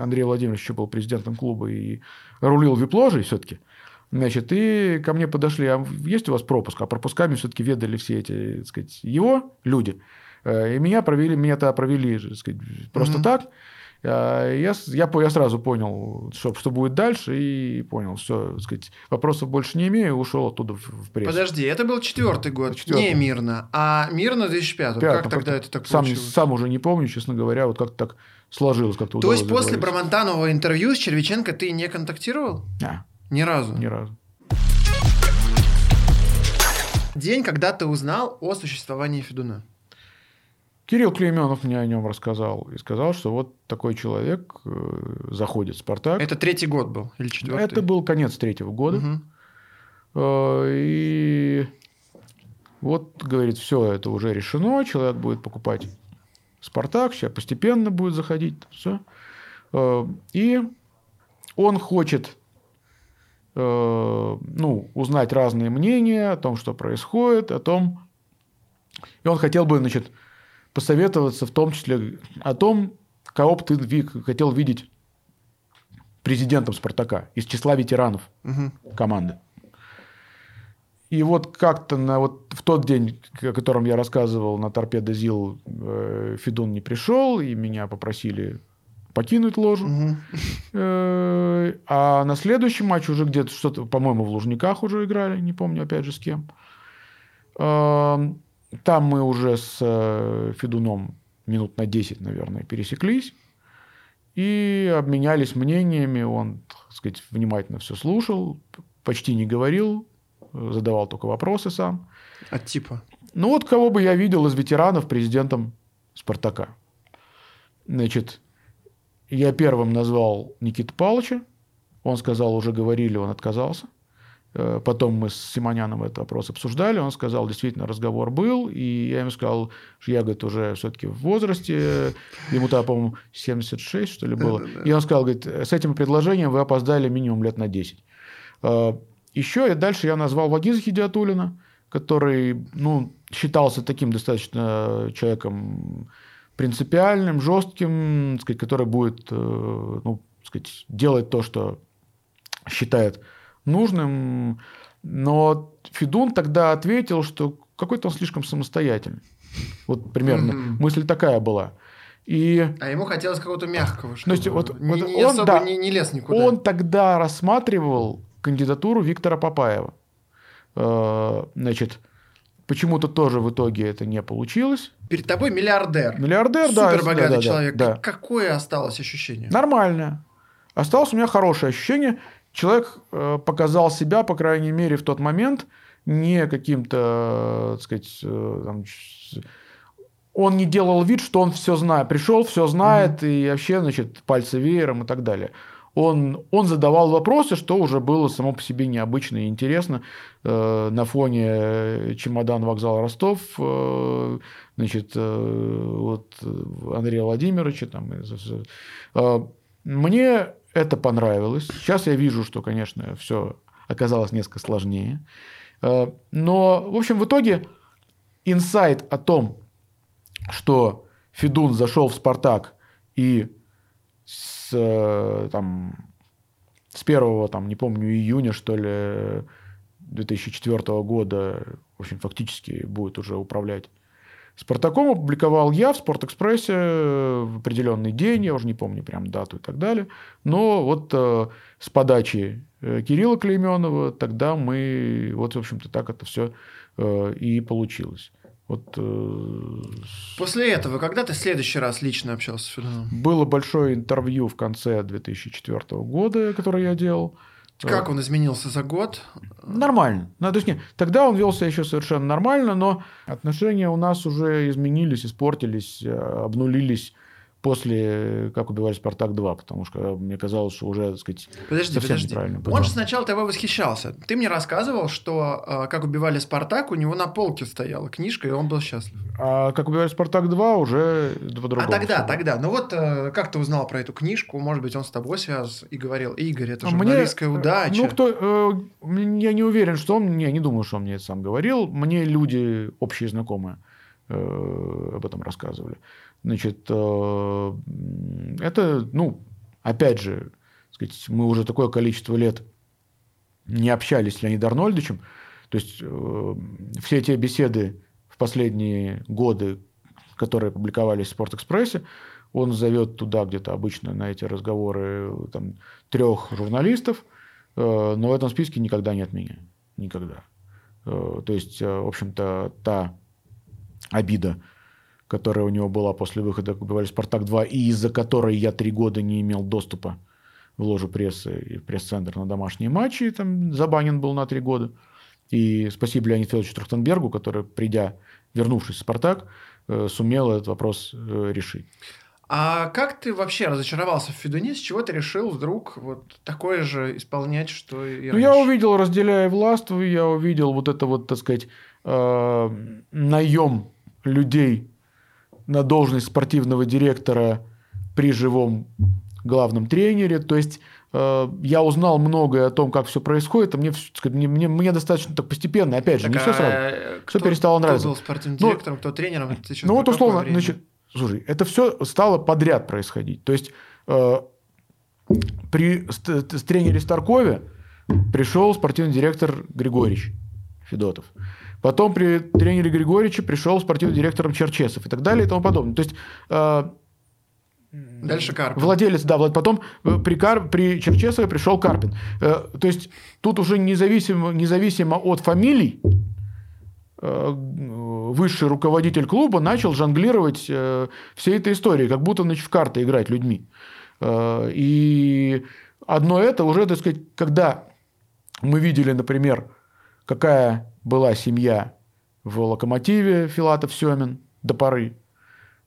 Андрей Владимирович еще был президентом клуба и рулил вип-ложей все-таки. Значит, и ко мне подошли, а есть у вас пропуск? А пропусками все-таки ведали все эти, так сказать, его люди. Э, и меня провели, меня тогда провели, так сказать, просто mm-hmm. так. А, я, я, я сразу понял, что, что будет дальше, и понял, все, сказать, вопросов больше не имею, ушел оттуда в, в прессу. Подожди, это был четвертый год, четвертый. не мирно, а мирно 2005. Пятый, как тогда это так сам, получилось? Сам уже не помню, честно говоря, вот как-то так сложилось, как-то То есть после Брамантанового интервью с Червиченко ты не контактировал? А, Ни разу? Ни разу. День, когда ты узнал о существовании Федуна. Кирилл Клейменов мне о нем рассказал и сказал, что вот такой человек э, заходит в «Спартак». Это третий год был или четвертый? Это был конец третьего года. Угу. И вот, говорит, все это уже решено, человек будет покупать «Спартак», сейчас постепенно будет заходить, все. Э, и он хочет ну, узнать разные мнения о том, что происходит, о том... И он хотел бы, значит, посоветоваться в том числе о том, кого бы ты хотел видеть президентом «Спартака» из числа ветеранов угу. команды. И вот как-то на вот в тот день, о котором я рассказывал, на торпедо ЗИЛ э, Федун не пришел, и меня попросили покинуть ложу. Угу. А на следующий матч уже где-то что-то, по-моему, в Лужниках уже играли, не помню опять же с кем. Там мы уже с э, Федуном минут на 10, наверное, пересеклись и обменялись мнениями. Он, так сказать, внимательно все слушал, почти не говорил, задавал только вопросы сам. От типа? Ну вот кого бы я видел из ветеранов президентом Спартака. Значит, я первым назвал Никита Павловича. Он сказал, уже говорили, он отказался. Э, потом мы с Симоняном этот вопрос обсуждали, он сказал, действительно, разговор был, и я ему сказал, что я, говорит, уже все-таки в возрасте, ему тогда, по-моему, 76, что ли, было. И он сказал, говорит, с этим предложением вы опоздали минимум лет на 10. Э, Еще и дальше я назвал Вагиза Хидиатулина, который, ну, считался таким достаточно человеком принципиальным, жестким, сказать, который будет, э, ну, сказать, делать то, что считает нужным. Но Федун тогда ответил, что какой-то он слишком самостоятельный. Вот примерно mm-hmm. мысль такая была. И... А ему хотелось какого-то мягкого, чтобы ну, вот, не, вот не он, особо да, не, не лез никуда. Он тогда рассматривал кандидатуру Виктора Папаева. Э, значит, почему-то тоже в итоге это не получилось. Перед тобой миллиардер. Миллиардер, да. Супербогатый да, да, человек. Да. Какое осталось ощущение? Нормально. Осталось у меня хорошее ощущение человек э, показал себя, по крайней мере, в тот момент, не каким-то, так сказать, э, там, он не делал вид, что он все знает. Пришел, все знает, угу. и вообще, значит, пальцы веером и так далее. Он, он задавал вопросы, что уже было само по себе необычно и интересно э, на фоне чемодан вокзала Ростов, э, значит, э, вот Андрея Владимировича. Там, э, мне это понравилось. Сейчас я вижу, что, конечно, все оказалось несколько сложнее. Э, но, в общем, в итоге инсайт о том, что Федун зашел в «Спартак» и с, э, там, с первого, там, не помню, июня, что ли, 2004 года, в общем, фактически будет уже управлять Спартаком опубликовал я в Спортэкспрессе в определенный день, я уже не помню прям дату и так далее. Но вот э, с подачи э, Кирилла Клейменова тогда мы, вот, в общем-то, так это все э, и получилось. Вот, э, После этого, когда ты в следующий раз лично общался с Федоровым? Было большое интервью в конце 2004 года, которое я делал. Как он изменился за год? Нормально. Ну, то есть, нет, тогда он вел себя еще совершенно нормально, но отношения у нас уже изменились, испортились, э, обнулились после «Как убивали Спартак-2», потому что мне казалось, что уже, так сказать, Подожди, совсем подожди. неправильно. Он же сначала тобой восхищался. Ты мне рассказывал, что э, как убивали Спартак, у него на полке стояла книжка, и он был счастлив. А «Как убивали Спартак-2» уже по-другому. а тогда, было. тогда. Ну вот э, как ты узнал про эту книжку? Может быть, он с тобой связан и говорил, Игорь, это А мне, журналистская э, удача. Ну, кто, э, я не уверен, что он, я не думаю, что он мне это сам говорил. Мне люди, общие знакомые, э, об этом рассказывали. Значит, э, это, ну, опять же, сказать, мы уже такое количество лет не общались с Леонидом Арнольдовичем. То есть э, все те беседы в последние годы, которые публиковались в «Спортэкспрессе», он зовет туда где-то обычно на эти разговоры э, там, трех журналистов, но в этом списке никогда нет меня. Никогда. То есть, в общем-то, та обида, которая у него была после выхода «Как убивали Спартак-2», и из-за которой я три года не имел доступа в ложу прессы и в пресс-центр на домашние матчи, там забанен был на три года. И спасибо Леониду Федоровичу Трахтенбергу, который, придя, вернувшись в «Спартак», э, сумел этот вопрос э, решить. А как ты вообще разочаровался в Федуне? С чего ты решил вдруг вот такое же исполнять, что и Ну, я раньше? увидел, разделяя власть, я увидел вот это вот, так сказать, э, наем людей на должность спортивного директора при живом главном тренере. То есть э, я узнал многое о том, как все происходит, а мне, мне, мне, мне достаточно так постепенно, опять же, Так, не все а, сразу. Всё кто- перестало нравиться. Кто был спортивным Ну, директором, кто тренером? Это Ну вот условно, время? значит, слушай, это все стало подряд происходить. То есть э, при ст- с тренере Старкове пришел спортивный директор Григорьевич Федотов. Потом при тренере Григорьевиче пришел спортивный директором Черчесов и так далее и тому подобное. То есть э, Дальше Карпин. Владелец, да, Влад- потом э, при, Кар... при Черчесове пришел Карпин. Э, То есть тут уже независимо, независимо от фамилий э, высший руководитель клуба начал жонглировать э, всей этой историей, как будто значит, в карты играть людьми. Э, И одно это уже, так сказать, когда мы видели, например, какая была семья в «Локомотиве» Филатов Семин до поры,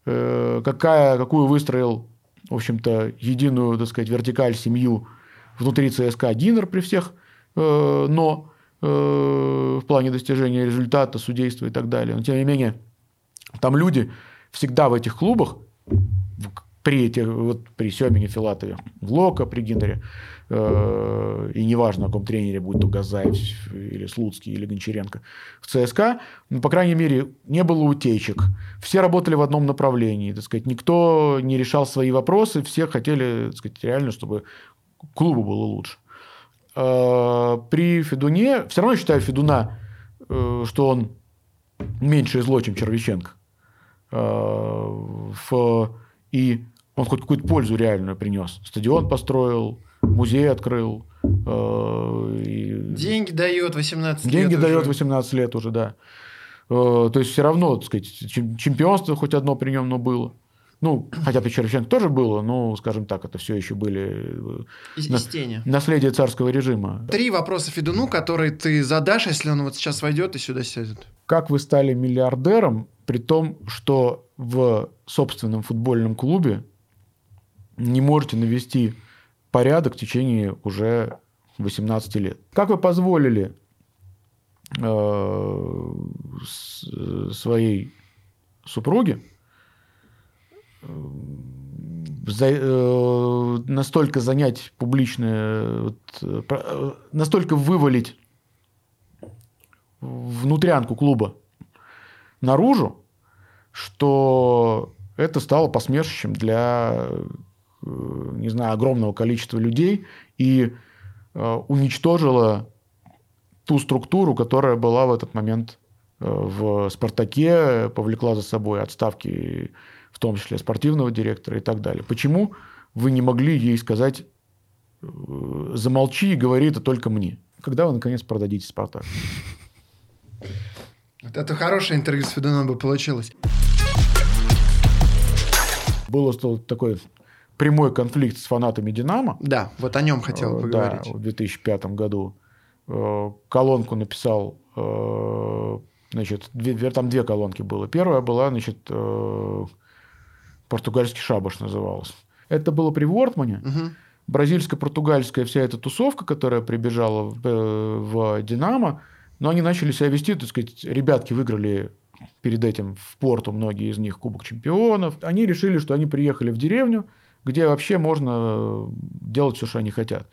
э, какая, какую выстроил, в общем-то, единую, так сказать, вертикаль семью внутри ЦСКА Динер при всех, э, но э, в плане достижения результата, судейства и так далее. Но, тем не менее, там люди всегда в этих клубах, при, этих, вот, при Семине Филатове, Лока, при Гиннере, э, и неважно, о ком тренере, будь то Газаев или Слуцкий, или Гончаренко, в ЦСКА, ну, по крайней мере, не было утечек. Все работали в одном направлении, так сказать, никто не решал свои вопросы, все хотели, так сказать, реально, чтобы клубу было лучше. Э, При Федуне, все равно считаю Федуна, э, что он меньше зло, чем Червиченко. Э, в- И он хоть какую-то пользу реальную принес. Стадион построил, музей открыл. э, и Деньги дает 18 лет Деньги уже. дает 18 лет уже, да. Э, То есть все равно, так сказать, чем- чемпионство хоть одно при нем, но было. Ну, хотя при Червиченко тоже было, но, скажем так, это все еще были э, Из, На- из тени. наследие царского режима. Три вопроса Федуну, которые ты задашь, если он вот сейчас войдет и сюда сядет. Как вы стали миллиардером, при том, что в собственном футбольном клубе не можете навести порядок в течение уже 18 лет? Как вы позволили э, с- своей супруге э, за- э, настолько занять публичное, вот, э, про- э, настолько вывалить внутрянку клуба наружу, что это стало посмешищем для, э, не знаю, огромного количества людей и э, уничтожило ту структуру, которая была в этот момент э, в «Спартаке», повлекла за собой отставки, в том числе спортивного директора и так далее. Почему вы не могли ей сказать э, «замолчи и говори это только мне»? Когда вы, наконец, продадите «Спартак»? Вот это хорошее интервью с Федуном бы получилось. Был что- такой прямой конфликт с фанатами «Динамо». Да, вот о нем хотел Э, поговорить. Да, в 2005 году. Э, Колонку написал, значит, две- там две колонки было. Первая была, значит, Португальский шабаш называлось. Это было при Вортмане. Мгм. Бразильско-португальская вся эта тусовка, которая прибежала в, э, в «Динамо», но они начали себя вести, так сказать, ребятки выиграли перед этим в Порту, многие из них, Кубок чемпионов. Они решили, что они приехали в деревню, где вообще можно э, делать все, что они хотят.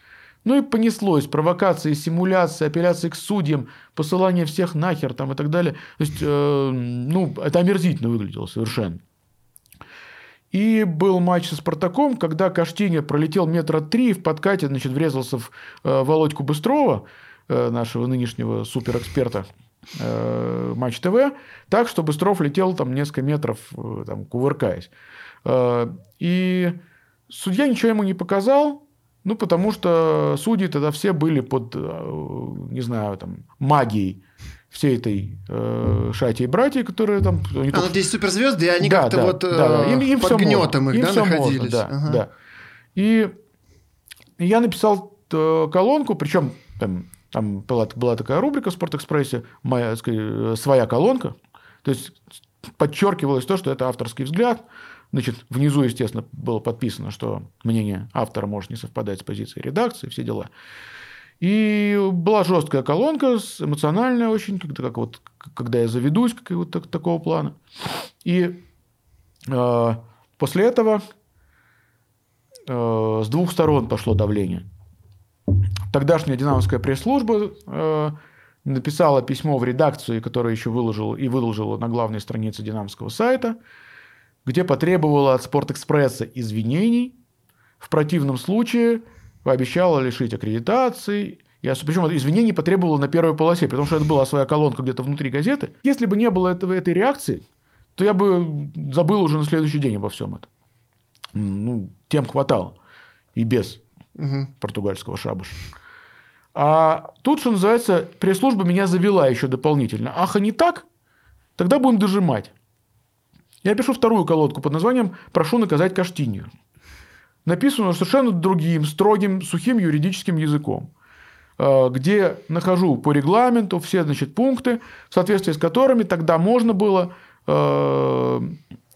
Ну и понеслось. Провокации, симуляции, апелляции к судьям, посылание всех нахер там и так далее. То есть, э, ну, это омерзительно выглядело совершенно. И был матч со «Спартаком», когда Каштиня пролетел метра три в подкате, значит, врезался в э, Володьку Быстрова, э, нашего нынешнего суперэксперта э, Матч ТВ, так, что Быстров летел там несколько метров, там, кувыркаясь. И судья ничего ему не показал, ну, потому что судьи тогда все были под, не знаю, там, магией всей этой э, шати и братья, которые там... они А, только ну здесь суперзвезды, и они да, как-то да, вот да, э, да. Им- им под всё гнетом можно, их, им да, всё можно, находились. да, Ага. да. И я написал э, колонку, причем там, там была, была такая рубрика в «Спортэкспрессе», моя, сказать, э, своя колонка. То есть подчеркивалось то, что это авторский взгляд. Значит, внизу, естественно, было подписано, что мнение автора может не совпадать с позицией редакции, все дела. И была жесткая колонка, эмоциональная очень, когда, как вот, когда я заведусь, как вот так- такого плана. И э, после этого э, с двух сторон пошло давление. Тогдашняя динамовская пресс-служба э, написала письмо в редакцию, которое еще выложила и выложила на главной странице динамовского сайта, где потребовала от Спортэкспресса извинений. В противном случае пообещала лишить аккредитации. Я, причем извинений потребовала на первой полосе, потому что это была своя колонка где-то внутри газеты. Если бы не было этого, этой реакции, то я бы забыл уже на следующий день обо всем этом. Ну, тем хватало. И без Мгм. португальского шабуша. А тут, что называется, пресс-служба меня завела еще дополнительно. Ах, а не так? Тогда будем дожимать. Я пишу вторую колодку под названием «Прошу наказать Каштинью». Написано совершенно другим, строгим, сухим юридическим языком э, где нахожу по регламенту все значит, пункты, в соответствии с которыми тогда можно было, э,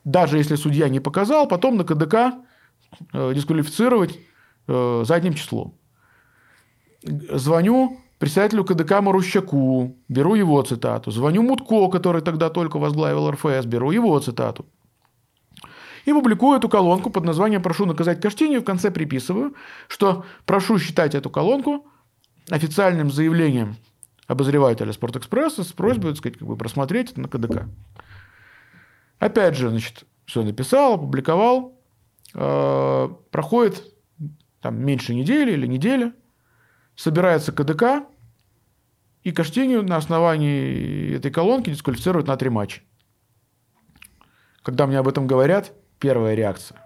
даже если судья не показал, потом на КДК э, дисквалифицировать задним числом. Звоню председателю КДК Марущаку, беру его цитату. Звоню Мутко, который тогда только возглавил РФС, беру его цитату. И публикую эту колонку под названием «Прошу наказать Каштинью». В конце приписываю, что прошу считать эту колонку официальным заявлением обозревателя «Спортэкспресса» с просьбой, так сказать, как бы просмотреть это на КДК. Опять же, значит, все написал, опубликовал. Э, Проходит там меньше недели или неделя. Собирается КДК, и Каштинью на основании этой колонки дисквалифицируют на три матча. Когда мне об этом говорят, первая реакция.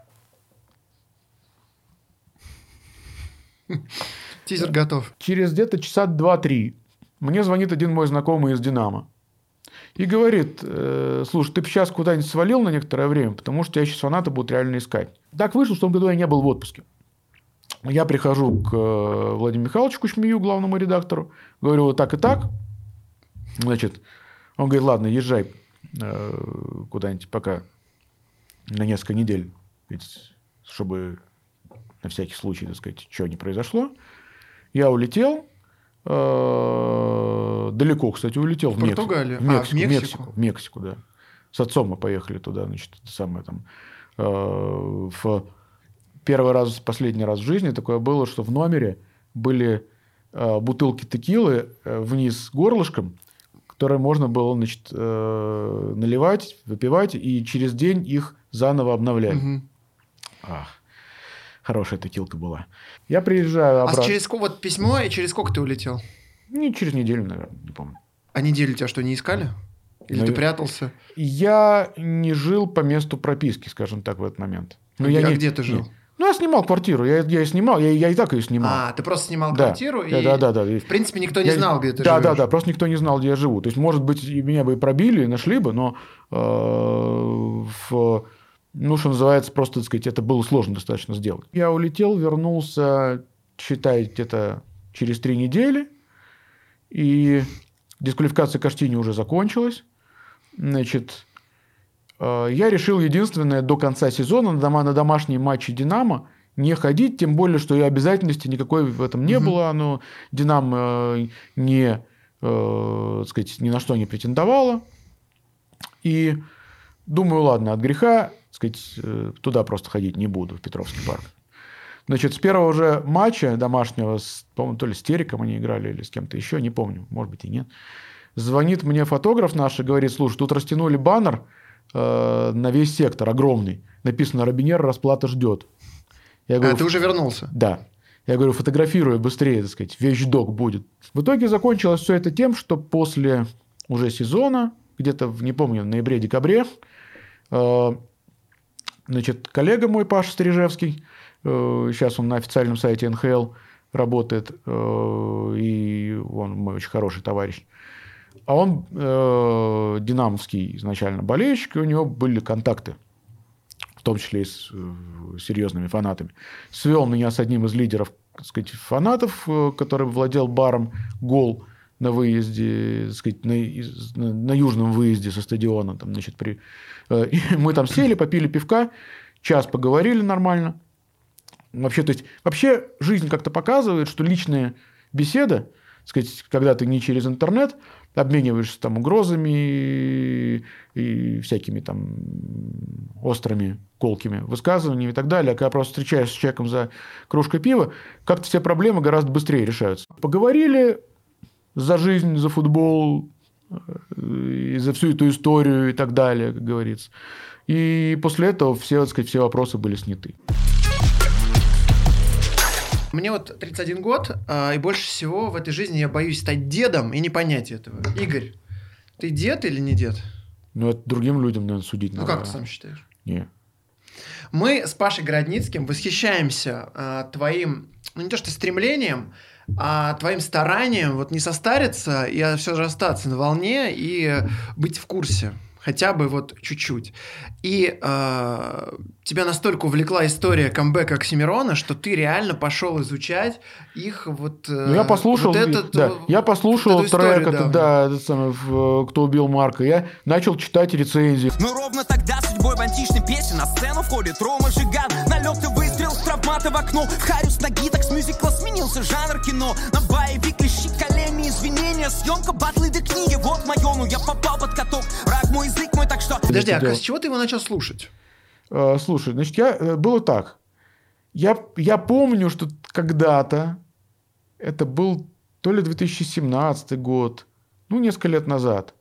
Тизер готов. Через где-то часа два-три мне звонит один мой знакомый из «Динамо». И говорит, э, слушай, ты бы сейчас куда-нибудь свалил на некоторое время, потому что тебя сейчас фанаты будут реально искать. Так вышло, что в том году я не был в отпуске. Я прихожу к э, Владимиру Михайловичу Кучмию, главному редактору, говорю, вот так и так. Значит, он говорит, ладно, езжай э, куда-нибудь пока на несколько недель, ведь, чтобы на всякий случай, так сказать, чего не произошло. Я улетел, э, далеко, кстати, улетел в, В Мексику. Португалию? В А, в Мексику, в Мексику? Мексику, в Мексику, да. С отцом мы поехали туда, значит, самое там. э, в первый раз, последний раз в жизни такое было, что в номере были э, бутылки текилы э, вниз горлышком, которые можно было, значит, наливать, выпивать, и через день их заново обновляли. Мгм. Ах, хорошая текилка была. Я приезжаю А обратно. с- через сколько вот письмо и через сколько ты улетел? Не через неделю, наверное, не помню. А неделю тебя что, не искали? Или ты Навер- прятался? Я не жил по месту прописки, скажем так, в этот момент. Ну, а я не- где ты жил? не- Ну, я снимал квартиру, я, я и снимал, я, я и так ее снимал. А, ты просто снимал Да. квартиру, Да, и да, да, да. И- в принципе никто не Я- знал, где ты да, живешь. Да, да, просто никто не знал, где я живу. То есть, может быть, меня бы и пробили, и нашли бы, но э, в, ну, что называется, просто, так сказать, это было сложно достаточно сделать. Я улетел, вернулся, считай, где-то через три недели, и дисквалификация Каштини уже закончилась. Значит, э, я решил единственное до конца сезона на, дома, на домашние матчи «Динамо» не ходить, тем более, что и обязательности никакой в этом не угу. было. Оно, «Динамо» не, э, сказать, ни на что не претендовало. И думаю, ладно, от греха сказать, э, туда просто ходить не буду, в Петровский парк. Значит, с первого же матча домашнего, по-моему, то ли с Териком они играли или с кем-то еще, не помню, может быть и нет. Звонит мне фотограф наш и говорит, слушай, тут растянули баннер э, на весь сектор, огромный. Написано «Робинер, расплата ждет». Я говорю, а ты уже вернулся? Да. Я говорю, фотографируй быстрее, так сказать, вещдок будет. В итоге закончилось все это тем, что после уже сезона, где-то, не помню, в ноябре-декабре, э, значит, коллега мой, Паша Стрижевский, э, сейчас он на официальном сайте НХЛ работает, э, и он мой очень хороший товарищ, а он э, динамовский изначально болельщик, и у него были контакты в том числе и с э, серьезными фанатами, свел меня с одним из лидеров так сказать, фанатов, э, который владел баром «Гол» на выезде, сказать, на, на, южном выезде со стадиона. Там, значит, при... Э, и мы там сели, попили пивка, час поговорили нормально. Вообще, то есть, вообще жизнь как-то показывает, что личная беседа, сказать, когда ты не через интернет, обмениваешься там угрозами и всякими там острыми, колкими высказываниями и так далее. А когда просто встречаешься с человеком за кружкой пива, как-то все проблемы гораздо быстрее решаются. Поговорили за жизнь, за футбол, и за всю эту историю и так далее, как говорится. И после этого все, так сказать, все вопросы были сняты. Мне вот 31 год, а, и больше всего в этой жизни я боюсь стать дедом и не понять этого. Игорь, ты дед или не дед? Ну, это другим людям, наверное, судить ну, надо. Ну, как ты сам считаешь? Не. Мы с Пашей Городницким восхищаемся э, твоим, ну, не то что стремлением, а твоим старанием вот не состариться и все же остаться на волне и быть в курсе хотя бы вот чуть-чуть. И э, тебя настолько увлекла история камбэка Оксимирона, что ты реально пошел изучать их вот... Э, ну, я послушал, вот этот, да, я послушал вот трек, историю, это, да, этот самый, кто убил Марка, я начал читать рецензии. Но ровно тогда судьбой в античной песне на сцену входит Рома Жиган, налет и выстрел, травмата в окно, Харюс ноги, так с мюзикла сменился жанр кино, на боевик лещи колени, извинения, съемка батлы до книги, вот мое, ну я попал под каток, враг мой язык мой, так что... Подожди, а с чего ты его начал слушать? Э, слушай, значит, я, э, было так. Я, я помню, что когда-то, это был то ли 2017 год, ну, несколько лет назад,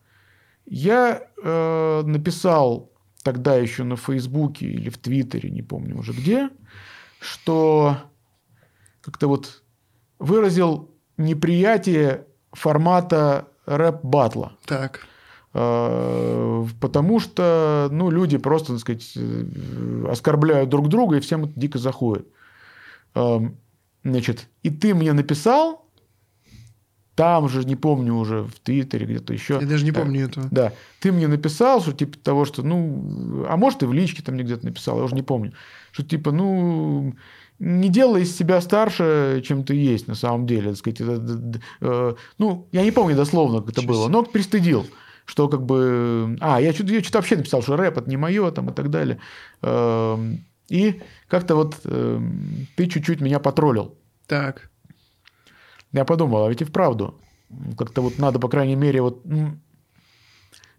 я э, написал тогда еще на Фейсбуке или в Твиттере, не помню уже где, что как-то вот выразил неприятие формата рэп-батла. Так. Э, потому что ну, люди просто, так сказать, э, оскорбляют друг друга, и всем это дико заходит. Эм, значит, и ты мне написал, там же, не помню уже, в Твиттере где-то еще. Я даже не помню этого. Да. Ты мне написал, что типа того, что, ну, а может, и в личке там мне где-то написал, я уже не помню. Что типа, ну, не делай из себя старше, чем ты есть на самом деле. Так сказать, это, э, ну, я не помню дословно, как это было, но пристыдил что как бы... А, я что-то, я что-то вообще написал, что рэп это не мое там и так далее. Эм, и как-то вот эм, ты чуть-чуть меня потроллил. Так. Я подумал, а ведь и вправду. Как-то вот надо, по крайней мере, вот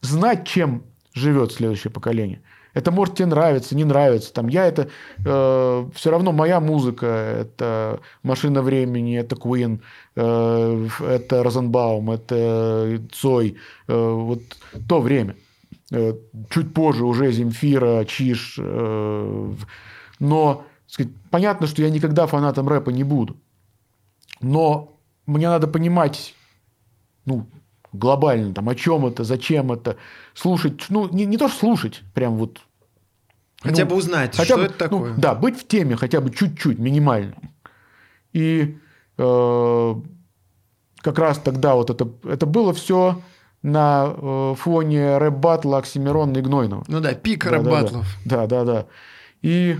знать, чем живет следующее поколение. Это может тебе нравиться, не нравится. Там я это э, все равно моя музыка. Это машина времени, это Queen, э, это Розенбаум, это Цой. Э, вот то время. Э, чуть позже уже Земфира, Чиш. Э, но сказать, понятно, что я никогда фанатом рэпа не буду. Но мне надо понимать, ну, глобально, там, о чем это, зачем это, слушать, ну, не, не то, что слушать, прям вот. Хотя ну, бы узнать, хотя что бы, это ну, такое. Ну, да, быть в теме хотя бы чуть-чуть, минимально. И э, как раз тогда вот это, это было все на э, фоне рэп-батла Оксимирона и Гнойного. Ну да, пик да, рэп-батлов. Да, да, да, да. И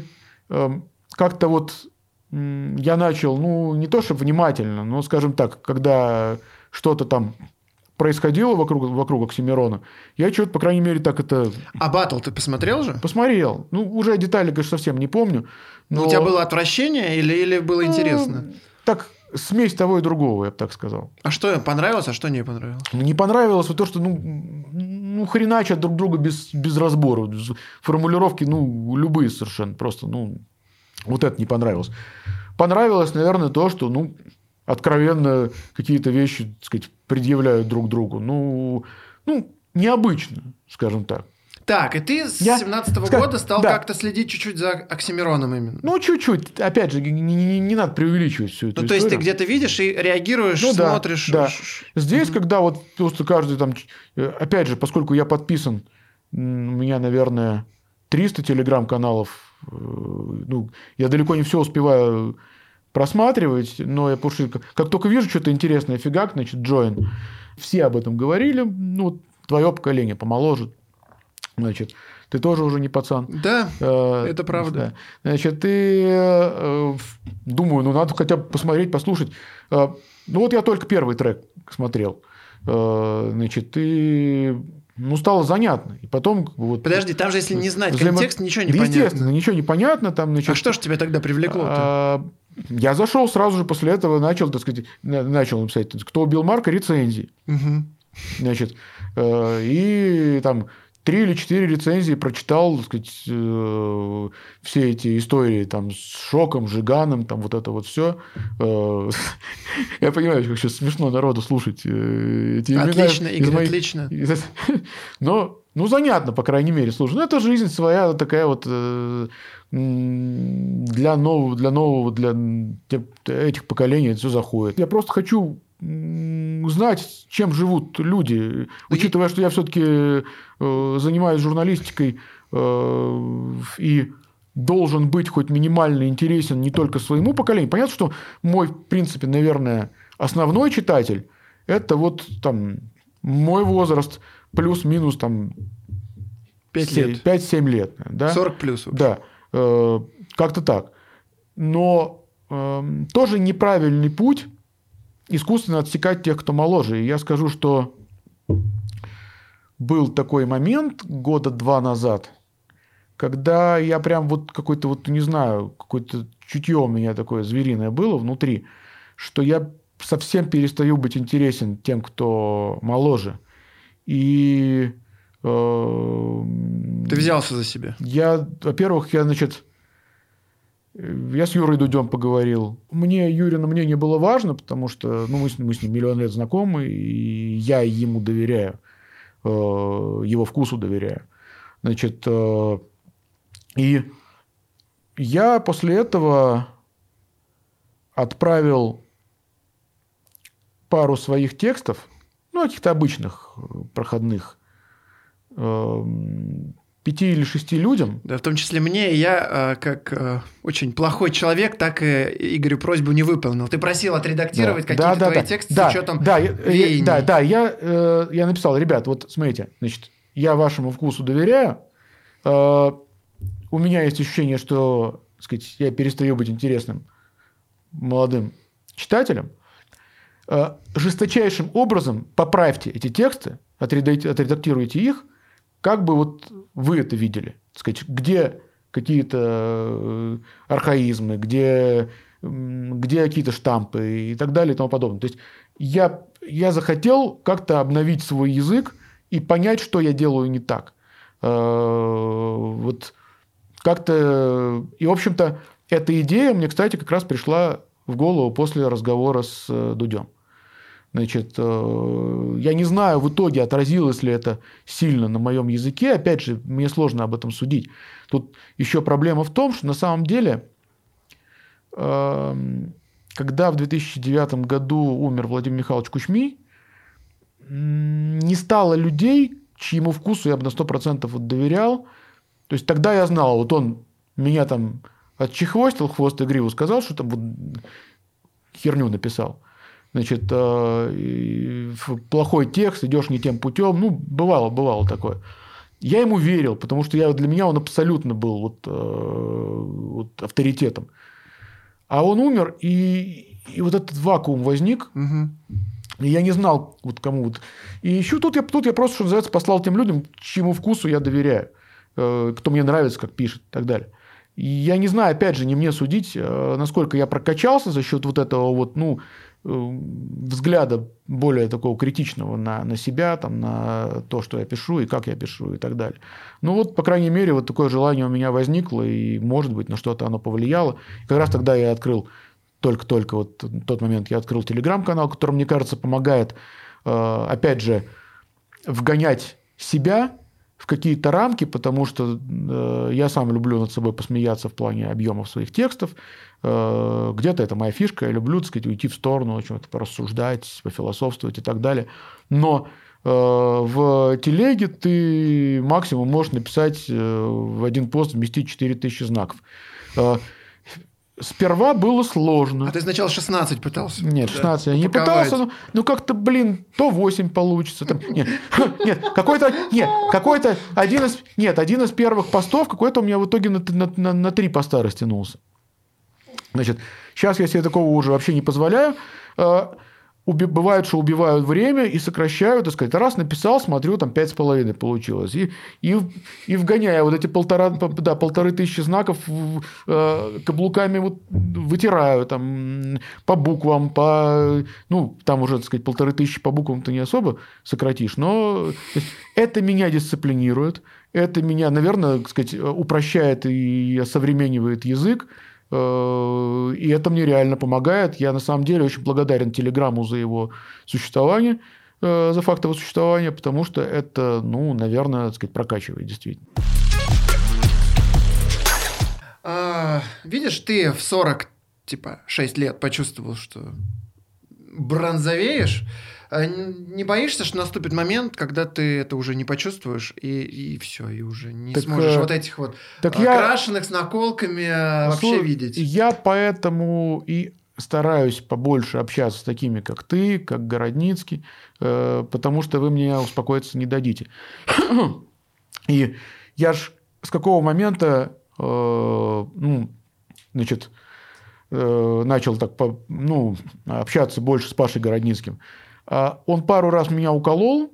э, как-то вот я начал, ну, не то чтобы внимательно, но, скажем так, когда что-то там происходило вокруг, вокруг Оксимирона, я что-то, по крайней мере, так это А батл ты посмотрел же? посмотрел. Ну, уже детали, конечно, совсем не помню. Но... Ну, У тебя было отвращение или, или было Ну, интересно? Так, смесь того и другого, я бы так сказал. А что понравилось, а что не понравилось? Не понравилось вот то, что ну, ну хреначат друг друга без, без разбора. Формулировки, ну, любые совершенно. Просто, ну, вот это не понравилось. Понравилось, наверное, то, что, ну, откровенно какие-то вещи, так сказать, предъявляют друг другу. Ну, ну необычно, скажем так. Так, и ты с Я- 17 ска- года стал да. как-то следить чуть-чуть за Оксимироном именно. Ну, чуть-чуть. Опять же, не, не- не надо преувеличивать всю эту Ну, то есть ты где-то видишь и реагируешь, Ну да, смотришь. да. ш- Здесь, когда вот просто каждый там... Опять же, поскольку я подписан, у меня, наверное, 300 телеграм-каналов. э, Ну, я далеко не все успеваю просматривать, но я потому что как только вижу что-то интересное, фигак, значит, join. Все об этом говорили. Ну, твое поколение помоложе. Значит, ты тоже уже не пацан. Да, Э, Это правда. да. Значит, ты э, думаю, ну надо хотя бы посмотреть, послушать. Э, Ну вот я только первый трек смотрел. Э, Значит, и ну стало занятно. И потом как вот подожди, там же если не знать взаимо- контекст, ничего не Да, понятно. Естественно, ничего не понятно. Там, значит, А что ж тебя тогда привлекло-то? а, Я зашел сразу же после этого, начал, так сказать, на- начал написать, кто убил Марка, рецензии. Мгм. Значит, э, и там три или четыре рецензии прочитал, так сказать, э, все эти истории там с Шоком, Жиганом, там вот это вот все. Я понимаю, как сейчас смешно народу слушать э, эти имена Отлично, Игорь, моих- отлично. Но, ну, занятно, по крайней мере, слушай. Ну, это жизнь своя такая вот э, для нового, для нового, для этих поколений это все заходит. Я просто хочу м, узнать, чем живут люди, учитывая, что я все-таки занимаюсь журналистикой э, и должен быть хоть минимально интересен не только своему поколению. Понятно, что мой, в принципе, наверное, основной читатель – это вот там мой возраст плюс-минус там Пять се- лет. 5-7 лет. Да? 40 плюс. вообще. Да, э, как-то так. Но эм, тоже неправильный путь искусственно отсекать тех, кто моложе. И я скажу, что был такой момент года два назад, когда я прям вот какой-то вот, не знаю, какое-то чутье у меня такое звериное было внутри, что я совсем перестаю быть интересен тем, кто моложе. И э, Ты взялся за себя. я, во-первых, я, значит, э, я с Юрой Дудем поговорил. Мне Юрина мнение было важно, потому что ну, мы, с, мы с ним миллион лет знакомы, и я ему доверяю, э, его вкусу доверяю. Значит, э, и я после этого отправил пару своих текстов, ну, каких-то обычных, э, проходных, эм, пяти или шести людям. Да, в том числе мне, я, э, как э, очень плохой человек, так и Игорю просьбу не выполнил. Ты просил отредактировать Да, какие-то да, твои да, тексты да, с учетом да, веяний. да, да, я, я написал, ребят, вот смотрите, значит, я вашему вкусу доверяю, у меня есть ощущение, что, сказать, я перестаю быть интересным молодым читателям. Э, жесточайшим образом поправьте эти тексты, отредак- отредактируйте их, как бы вот вы это видели, так сказать, где какие-то э, архаизмы, где, где какие-то штампы и так далее и тому подобное. То есть я, я захотел как-то обновить свой язык и понять, что я делаю не так. Э, Вот как-то... И, в общем-то, эта идея мне, кстати, как раз пришла в голову после разговора с Дудем. Значит, э, я не знаю в итоге, отразилось ли это сильно на моем языке. Опять же, мне сложно об этом судить. Тут еще проблема в том, что на самом деле, эм, когда в 2009 году умер Владимир Михайлович Кучми, не стало людей, чьему вкусу я бы на 100% вот доверял. То есть тогда я знал, вот он меня там отчехвостил, хвост и гриву сказал, что там вот херню написал. Значит, э, плохой текст, идешь не тем путем. Ну, бывало, бывало такое. Я ему верил, потому что я, для меня он абсолютно был вот, э, вот авторитетом. А он умер, и и вот этот вакуум возник, Угу. и я не знал, вот кому вот. И еще тут я, тут я просто, что называется, послал тем людям, чьему вкусу я доверяю, э, кто мне нравится, как пишет и так далее. И я не знаю, опять же, не мне судить, насколько я прокачался за счет вот этого вот, ну, взгляда более такого критичного на, на себя, там, на то, что я пишу и как я пишу и так далее. Ну вот, по крайней мере, вот такое желание у меня возникло, и, может быть, на что-то оно повлияло. И как раз тогда я открыл только-только вот тот момент я открыл телеграм-канал, который, мне кажется, помогает, э, опять же, вгонять себя в какие-то рамки, потому что э, я сам люблю над собой посмеяться в плане объемов своих текстов. Э, где-то это моя фишка, я люблю, так сказать, уйти в сторону, о чем-то порассуждать, пофилософствовать и так далее. Но э, в телеге ты максимум можешь написать э, в один пост, вместить 4000 знаков. Э, Сперва было сложно. А ты сначала 16 пытался? Нет, 16 я не пытался, но ну как-то, блин, то 8 получится. Там, нет, нет, какой-то, нет, какой-то один из, нет, один из первых постов какой-то у меня в итоге на, на, на, на 3 поста растянулся. Значит, сейчас я себе такого уже вообще не позволяю. Э, уби- Бывает, что убивают время и сокращают, так сказать. Раз написал, смотрю, там пять с половиной получилось. И, и, и вгоняя вот эти полтора, да, полторы тысячи знаков э, каблуками вот вытираю там по буквам, по... Ну, там уже, так сказать, полторы тысячи по буквам ты не особо сократишь, но есть, это меня дисциплинирует, это меня, наверное, так сказать, упрощает и осовременивает язык, Э, И это мне реально помогает. Я на самом деле очень благодарен Телеграму за его существование, э, за факт его существования, потому что это, ну, наверное, так сказать, прокачивает действительно. А, видишь, ты в 40, типа, 6 лет почувствовал, что бронзовеешь. А Не боишься, что наступит момент, когда ты это уже не почувствуешь, и, и все, и уже не Так, сможешь э, вот этих вот Так а, я, крашеных с наколками а, вообще видеть. Я поэтому и стараюсь побольше общаться с такими, как ты, как Городницкий, э, потому что вы мне успокоиться не дадите. И я ж с какого момента э, ну, значит, э, начал так по- ну, общаться больше с Пашей Городницким. А Он пару раз меня уколол,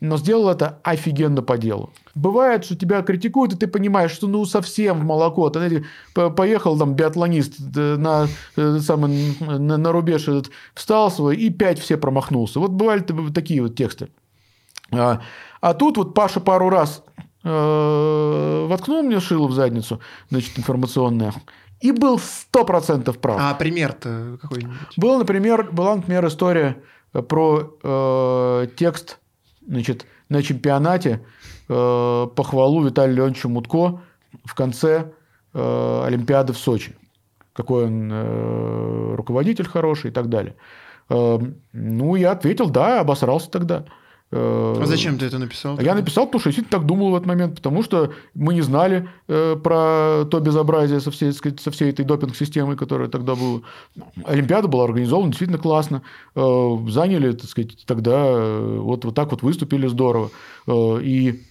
но сделал это офигенно по делу. Бывает, что тебя критикуют, и ты понимаешь, что ну совсем в молоко. Ты поехал там биатлонист э, на, э, самый, на, на рубеж этот, встал свой, и пять все промахнулся. Вот бывали такие вот тексты. А, а тут вот Паша пару раз э, воткнул мне шило в задницу, значит, информационное, и был сто процентов прав. А пример-то какой-нибудь? Был, например, была, например, история про э, текст значит, на чемпионате э, похвалу Виталию Леонидовичу Мутко в конце э, Олимпиады в Сочи. Какой он э, руководитель хороший и так далее. Э, ну, я ответил, да, обосрался тогда. Э, А зачем ты это написал? Я написал, потому что я действительно так думал в этот момент, потому что мы не знали э, про то безобразие со всей, сказать, со всей этой допинг-системой, которая тогда была. Олимпиада была организована действительно классно. Э, заняли, так сказать, тогда э, вот, вот так вот выступили здорово. Э, и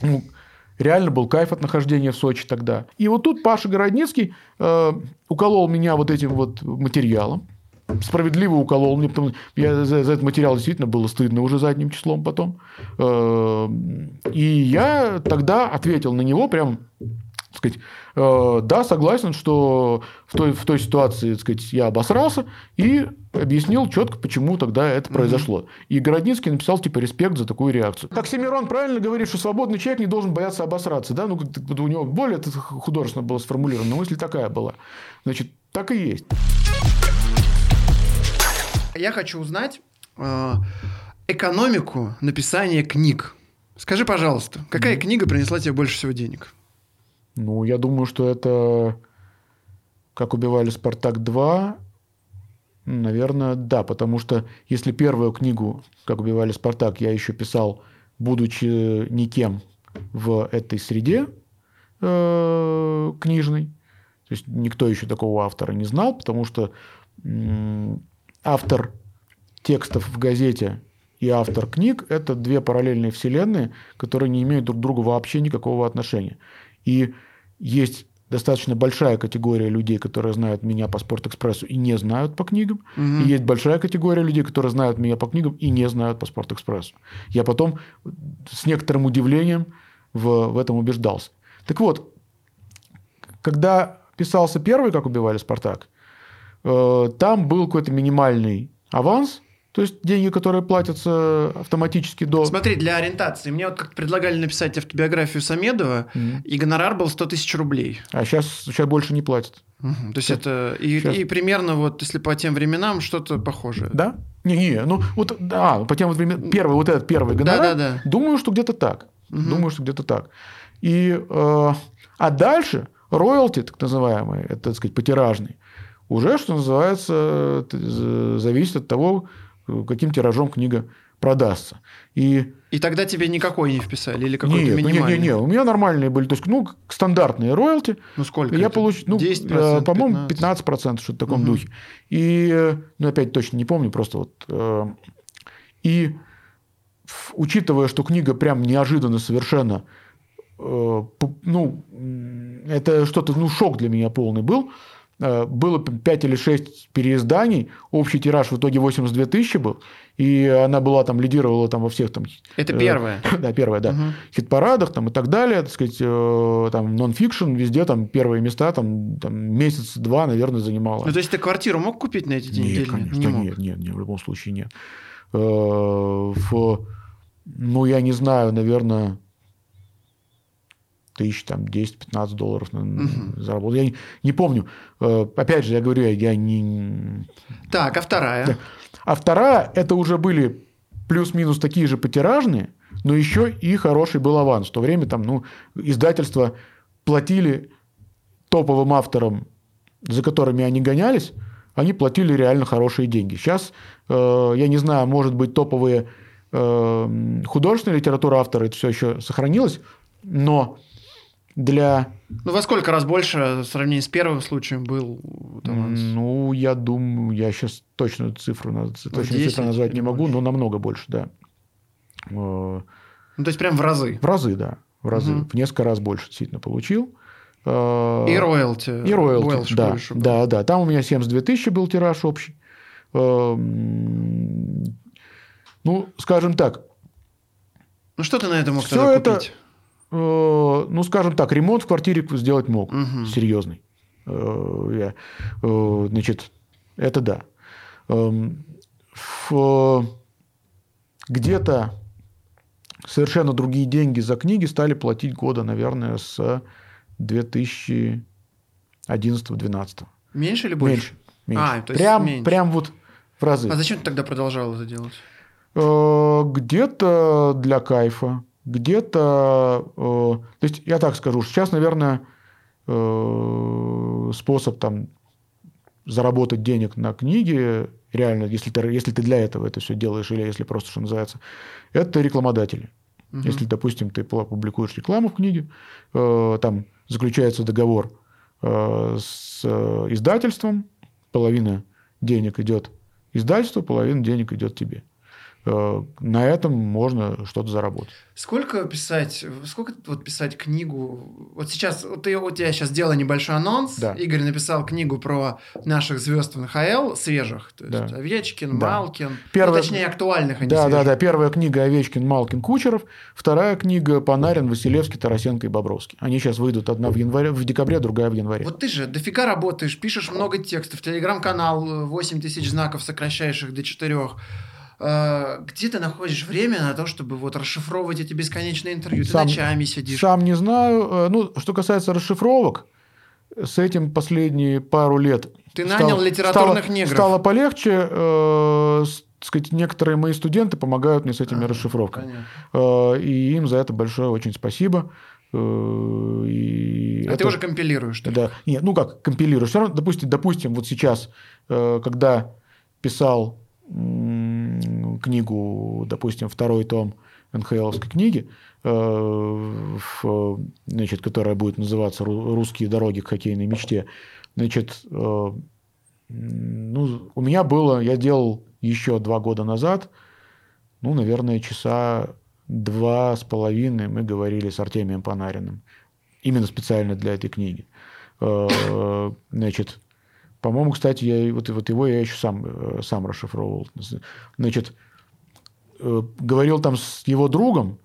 ну, реально был кайф от нахождения в Сочи тогда. И вот тут Паша Городницкий э, уколол меня вот этим вот материалом. Справедливо уколол мне, потому я за, за этот материал действительно было стыдно уже задним числом потом. Э, И я тогда ответил на него прям, так сказать, э, да, согласен, что в той, в той ситуации, так сказать, я обосрался и объяснил четко, почему тогда это произошло. И Городницкий написал, типа, респект за такую реакцию. Как Семирон правильно говорит, что свободный человек не должен бояться обосраться, да, ну, у него более художественно было сформулировано, но мысль такая была. Значит, так и есть. Я хочу узнать э, экономику написания книг. Скажи, пожалуйста, какая книга принесла тебе больше всего денег? Ну, я думаю, что это как убивали Спартак 2. Наверное, да, потому что если первую книгу, как убивали Спартак, я еще писал, будучи никем в этой среде э, книжной, то есть никто еще такого автора не знал, потому что автор текстов в газете и автор книг – это две параллельные вселенные, которые не имеют друг к другу вообще никакого отношения. И есть достаточно большая категория людей, которые знают меня по Спортэкспрессу и не знают по книгам. Мгм. И есть большая категория людей, которые знают меня по книгам и не знают по Спортэкспрессу. Я потом с некоторым удивлением в, в этом убеждался. Так вот, когда писался первый «Как убивали Спартак», там был какой-то минимальный аванс, то есть деньги, которые платятся автоматически до... Смотри, для ориентации. Мне вот как предлагали написать автобиографию Самедова, Мгм. и гонорар был 100 тысяч рублей. А сейчас, сейчас больше не платят. Мгм. То есть это и, и примерно вот, если по тем временам, что-то похожее. Да? Не-не, ну вот, да, по тем вот временам, первый, вот этот первый гонорар, Да-да-да. думаю, что где-то так. Мгм. Думаю, что где-то так. И, э, а дальше роялти, так называемый, это, так сказать, потиражный, уже, что называется, зависит от того, каким тиражом книга продастся. И И тогда тебе никакой не вписали или какой-то нет, ну, минимальный? не, не, у меня нормальные были, то есть, ну, стандартные роялти, Ну сколько? я получил, ну, 10%, э, по-моему, 15%. 15%, что-то в таком Мгм. духе. И, ну, опять точно не помню, просто вот... э, И учитывая, что книга прям неожиданно совершенно, э, ну, это что-то, ну, шок для меня полный был. Э, Было 5 или 6 переизданий, общий тираж в итоге 82 тысячи был, и она была там, лидировала там во всех там... Это э, первое. Да, первая, да Мгм. хит-парадах там, и так далее, так сказать, э, там, нон-фикшн, везде там первые места, там, там месяц-два, наверное, занимала. Ну, то есть ты квартиру мог купить на эти деньги? нет, конечно, Не мог? нет, нет, нет, в любом случае нет. В- ну, я не знаю, наверное, тысяч там 10-15 долларов на- Мгм. заработал. Я не, не помню. Э, опять же, я говорю, я, я не... Так, а вторая? А вторая, это уже были плюс-минус такие же потиражные, но еще и хороший был аванс. В то время там, ну, издательства платили топовым авторам, за которыми они гонялись, они платили реально хорошие деньги. Сейчас, э, я не знаю, может быть, топовые э, художественная литература автора, это все еще сохранилось, но для Ну, во сколько раз больше в сравнении с первым случаем был вот аванс? Ну, я думаю, я сейчас точную цифру, точную 10 цифру назвать не могу, больше? но намного больше, да. Э, Ну, то есть прям в разы. В разы, да. В разы. Мгм. В несколько раз больше действительно получил. Э, И роялти. И роялти, да, да, да. Там у меня 72 тысячи был тираж общий. Эм, Ну, скажем так, Ну, что ты на это мог Всё тогда это- купить? Э, ну, скажем так, ремонт в квартире сделать мог. Мгм. серьезный. Э, э, Значит, это да. Эм, Где-то совершенно другие деньги за книги стали платить года, наверное, с 2011-2012. Меньше или больше? Меньше. меньше. А, то есть прям, меньше. прям вот в разы. А зачем ты тогда продолжал это делать? Где-то для кайфа, где-то... э, То есть, я так скажу, сейчас, наверное, э, способ там заработать денег на книге, реально, если ты, если ты для этого это все делаешь, или если просто, что называется, это рекламодатели. Мгм. Если, допустим, ты публикуешь рекламу в книге, э, там заключается договор э, с э, издательством, половина денег идет издательству, половина денег идет тебе. Э, на этом можно что-то заработать. Сколько писать, сколько вот писать книгу? Вот сейчас, вот ты, у тебя сейчас дело небольшой анонс. Да. Игорь написал книгу про наших звезд в НХЛ, свежих. То есть Да. Овечкин, Да. Малкин. Первая- Ну, точнее, актуальных, а не Да, да, свежих. да. Первая книга Овечкин, Малкин, Кучеров. Вторая книга Панарин, Василевский, Тарасенко и Бобровский. Они сейчас выйдут. Одна в январе, в декабре, другая в январе. Вот ты же дофига работаешь, пишешь много текстов, телеграм-канал 8 тысяч знаков, сокращаешь их до 4. Где ты находишь время на то, чтобы вот расшифровывать эти бесконечные интервью? Ты Сам- ночами сидишь. Сам не знаю. Э, Ну, что касается расшифровок, с этим последние пару лет Ты стало- нанял литературных стало, негров. Стало полегче. э, сказать, некоторые мои студенты помогают мне с этими А, расшифровками. понятно. Э, И им за это большое очень спасибо. Э, И А это- ты уже компилируешь. Да. Нет, ну как, компилируешь. Все равно, допустим, допустим, вот сейчас, э, когда писал книгу, допустим, второй том НХЛовской книги, э, значит, которая будет называться «Ру- «Русские дороги к хоккейной мечте», значит, э, ну, у меня было, я делал еще два года назад, ну, наверное, часа два с половиной мы говорили с Артемием Панариным. Именно специально для этой книги. Э, значит, по-моему, кстати, я, вот, вот его я еще сам, сам расшифровывал. Значит, говорил там с его другом,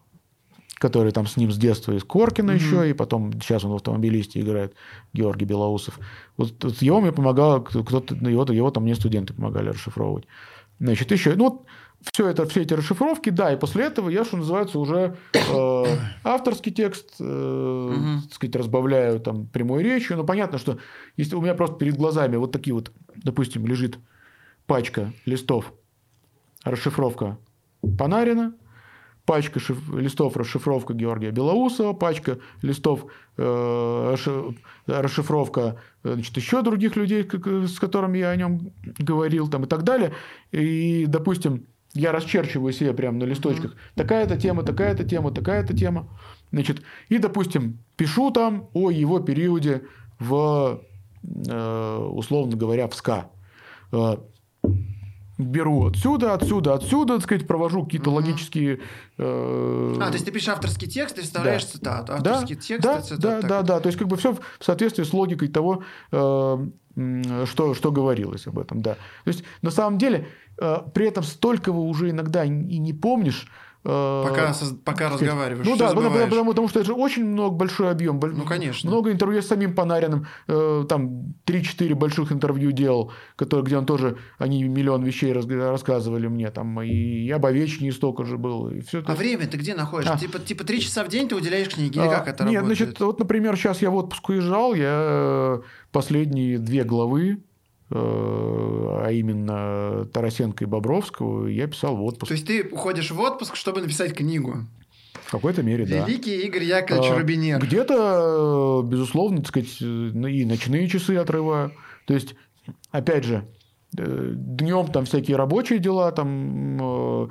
который там с ним с детства из Коркина mm-hmm. еще, и потом сейчас он в автомобилисте играет, Георгий Белоусов. Вот, вот его мне помогал, кто-то, его, его там мне студенты помогали расшифровывать. Значит, еще, ну, вот все это, все эти расшифровки, да, и после этого я, что называется, уже э, авторский текст, э, угу. так сказать, разбавляю там прямой речью. Но понятно, что если у меня просто перед глазами вот такие вот, допустим, лежит пачка листов, расшифровка Панарина, пачка шиф... листов расшифровка Георгия Белоусова, пачка листов э, расшифровка значит, еще других людей, с которыми я о нем говорил, там, и так далее. И, допустим, я расчерчиваю себе прямо на листочках. Такая-то тема, такая-то тема, такая-то тема. Значит, и, допустим, пишу там о его периоде в, э, условно говоря, в СКА. Беру отсюда, отсюда, отсюда, так сказать, провожу какие-то угу. логические... Э... А, то есть ты пишешь авторский текст и вставляешь да. цитату. Авторский да, текст да, цитат, да, да, да. То есть как бы все в соответствии с логикой того, э, что, что говорилось об этом, да. То есть на самом деле э, при этом столько вы уже иногда и не помнишь, Э, пока, пока разговариваешь. Ну да, потому, потому, потому что это же очень много, большой объем. Ну, конечно. Много интервью с самим Панариным. Э, там 3-4 больших интервью делал, которые, где он тоже, они миллион вещей рассказывали мне. Там, и об Овечине столько же было. И все а время ты где находишь? А. Типа, типа 3 часа в день ты уделяешь книге? Или а, как это нет, работает? значит, вот, например, сейчас я в отпуск уезжал, я последние две главы Э, а именно Тарасенко и Бобровского, я писал в отпуск. То есть ты уходишь в отпуск, чтобы написать книгу? В какой-то мере, да. Великий Игорь Яковлевич а, Рубинер. Где-то, безусловно, так сказать, и ночные часы отрываю. То есть, опять же, э, днем там всякие рабочие дела, там э,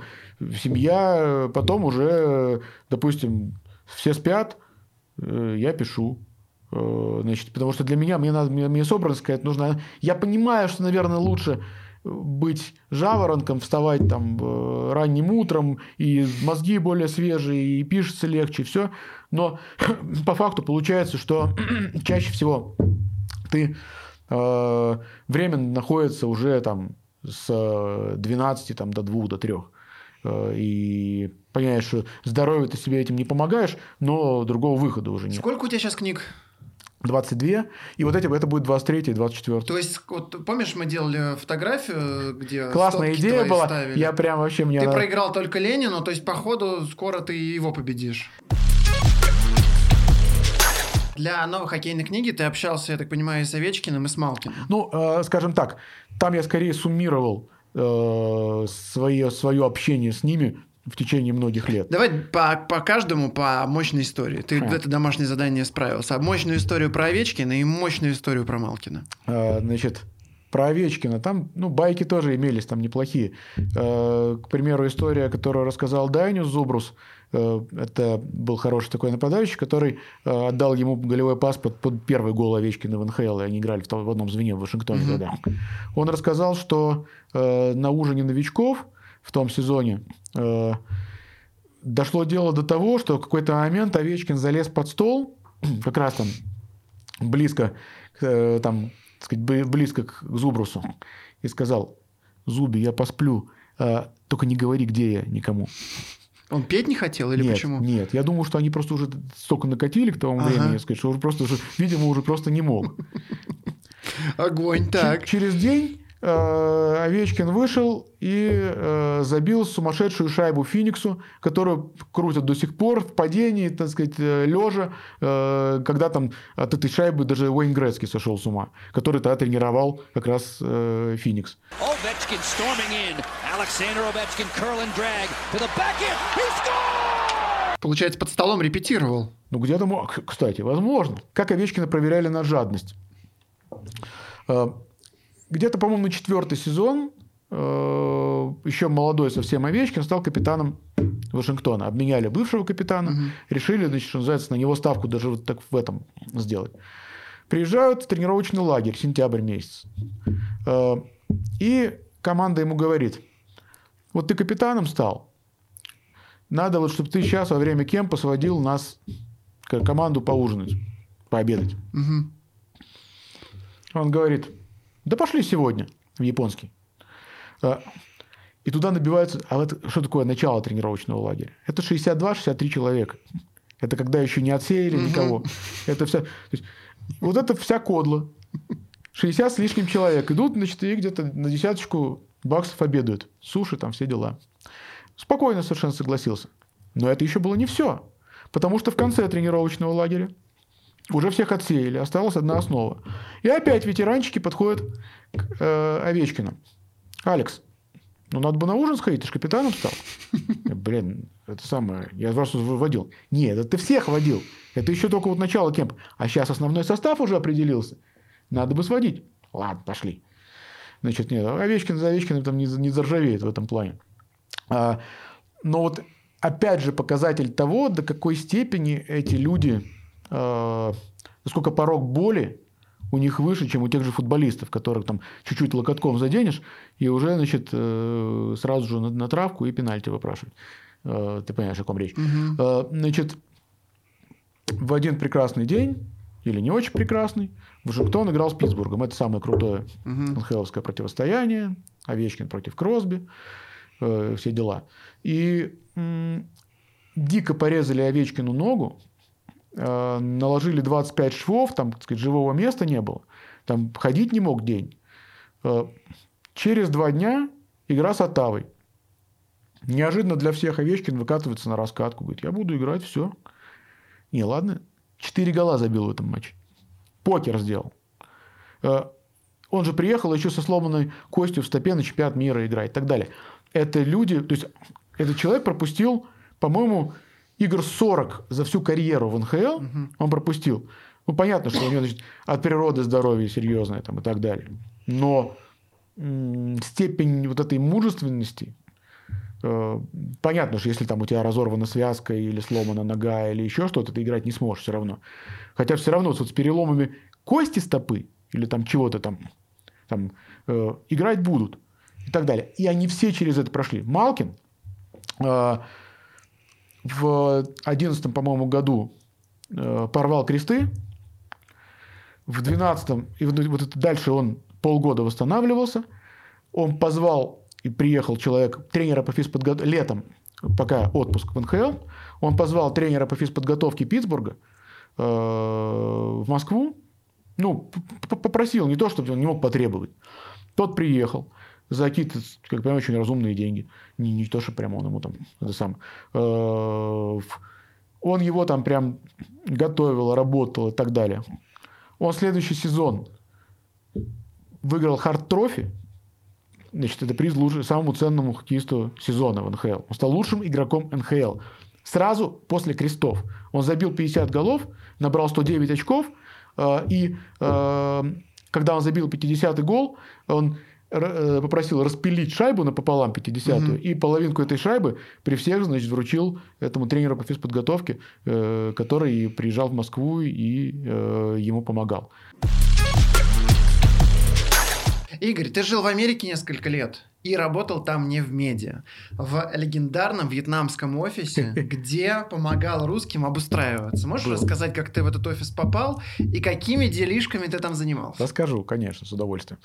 семья, потом уже, допустим, все спят, я пишу. Э, значит, потому что для меня, мне, надо, мне, мне собранность сказать нужна. Я понимаю, что, наверное, лучше быть жаворонком, вставать там э, ранним утром, и мозги более свежие, и пишется легче, все. Но по факту получается, что чаще всего ты э, время находится уже там с 12 там, до 2, до 3. Э, и понимаешь, что здоровье ты себе этим не помогаешь, но другого выхода уже нет. Сколько у тебя сейчас книг? 22, и вот эти, это будет 23 и 24. То есть, вот помнишь, мы делали фотографию, где Классная идея была, ставили. я прям вообще мне... Ты она... проиграл только Ленину, то есть, походу, скоро ты его победишь. Для новой хоккейной книги ты общался, я так понимаю, и с Овечкиным, и с Малкиным. Ну, э, скажем так, там я скорее суммировал э, свое, свое общение с ними, в течение многих лет. Давай по, по каждому по мощной истории. Ты а. это домашнее задание справился. А мощную историю про Овечкина и мощную историю про Малкина. А, значит, про Овечкина. Там, ну, байки тоже имелись там неплохие. А, к примеру, история, которую рассказал Дайню Зубрус. А, это был хороший такой нападающий, который а, отдал ему голевой паспорт под первый гол Овечкина в НХЛ, и они играли в, в одном звене в Вашингтоне тогда. Он рассказал, что а, на ужине новичков в том сезоне Э, дошло дело до того, что в какой-то момент Овечкин залез под стол, как раз там близко, э, там, сказать, близко к Зубрусу, и сказал, Зуби, я посплю, а, только не говори, где я никому. Он петь не хотел или нет, почему? Нет, я думаю, что они просто уже столько накатили к тому ага. времени, сказать, что уже просто, что, видимо, уже просто не мог. Огонь, так. Через день Э, Овечкин вышел и э, забил сумасшедшую шайбу Фениксу, которую крутят до сих пор в падении, так сказать, э, лежа, когда там от этой шайбы даже Уэйн Грецкий сошел с ума, который тогда тренировал как раз Феникс. Ovechkin Получается, под столом репетировал. Ну, где-то мог, кстати, возможно. Как Овечкина проверяли на жадность где-то, по-моему, на четвертый сезон э, еще молодой совсем Овечкин стал капитаном Вашингтона. Обменяли бывшего капитана, угу. решили, значит, что называется, на него ставку даже вот так в этом сделать. Приезжают в тренировочный лагерь, сентябрь месяц. Э, и команда ему говорит, вот ты капитаном стал, надо вот, чтобы ты сейчас во время кемпа сводил нас, команду поужинать, пообедать. Угу. Он говорит, да пошли сегодня в японский. А, и туда набиваются... А вот что такое начало тренировочного лагеря? Это 62-63 человека. Это когда еще не отсеяли никого. Это вся... Есть, вот это вся кодла. 60 с лишним человек идут, значит, и где-то на десяточку баксов обедают. Суши, там все дела. Спокойно совершенно согласился. Но это еще было не все. Потому что в конце тренировочного лагеря уже всех отсеяли, осталась одна основа. И опять ветеранчики подходят к э, Овечкину. Алекс, ну надо бы на ужин сходить, ты же капитаном стал. Блин, это самое, я вас вводил. Нет, это ты всех водил. Это еще только вот начало кемпа. А сейчас основной состав уже определился. Надо бы сводить. Ладно, пошли. Значит, нет, Овечкин за Овечкиным там не, не заржавеет в этом плане. А, но вот опять же показатель того, до какой степени эти люди, насколько порог боли у них выше, чем у тех же футболистов, которых там чуть-чуть локотком заденешь, и уже, значит, э, сразу же на, на травку и пенальти выпрашивать. Э, ты понимаешь, о ком речь. Э, значит, в один прекрасный день, или не очень прекрасный, Вашингтон играл с Питтсбургом. Это самое крутое Мгм. НХЛовское противостояние. Овечкин против Кросби. э, все дела. И м, дико порезали Овечкину ногу. Э, наложили 25 швов. Там, так сказать, живого места не было. Там ходить не мог день. Э, через два дня игра с Оттавой. Неожиданно для всех Овечкин выкатывается на раскатку. Говорит, я буду играть, все. Не, ладно. Четыре гола забил в этом матче. Покер сделал. Э, Он же приехал еще со сломанной костью в стопе на чемпионат мира играть и так далее. Это люди... То есть, этот человек пропустил, по-моему, игр 40 за всю карьеру в НХЛ. Он пропустил. Ну, понятно, что у него значит, от природы здоровье серьезное там, и так далее. Но м, степень вот этой мужественности, э, понятно, что если там у тебя разорвана связка или сломана нога или еще что-то, ты играть не сможешь все равно. Хотя все равно вот с переломами кости стопы или там чего-то там, там э, играть будут и так далее. И они все через это прошли. Малкин э, в 2011, по-моему, году э, порвал кресты, в 12 и вот это дальше он полгода восстанавливался. Он позвал и приехал человек, тренера по физподготовке, летом, пока отпуск в НХЛ, он позвал тренера по физподготовке Питтсбурга э, в Москву, ну, попросил, не то, чтобы он не мог потребовать. Тот приехал за какие-то, как понимаю, очень разумные деньги. Не, не то, что прямо он ему там это сам. Э, Он его там прям готовил, работал и так далее. Он следующий сезон выиграл хард трофи. Значит, это приз лучше, самому ценному хоккеисту сезона в НХЛ. Он стал лучшим игроком НХЛ. Сразу после крестов. Он забил 50 голов, набрал 109 очков. э, И э, когда он забил 50-й гол, он попросил распилить шайбу напополам 50-ю, и половинку этой шайбы при всех, значит, вручил этому тренеру по физподготовке, э, который приезжал в Москву и э, ему помогал. Игорь, ты жил в Америке несколько лет и работал там не в медиа, в легендарном вьетнамском офисе, где помогал русским обустраиваться. Можешь рассказать, как ты в этот офис попал и какими делишками ты там занимался? Расскажу, конечно, с удовольствием.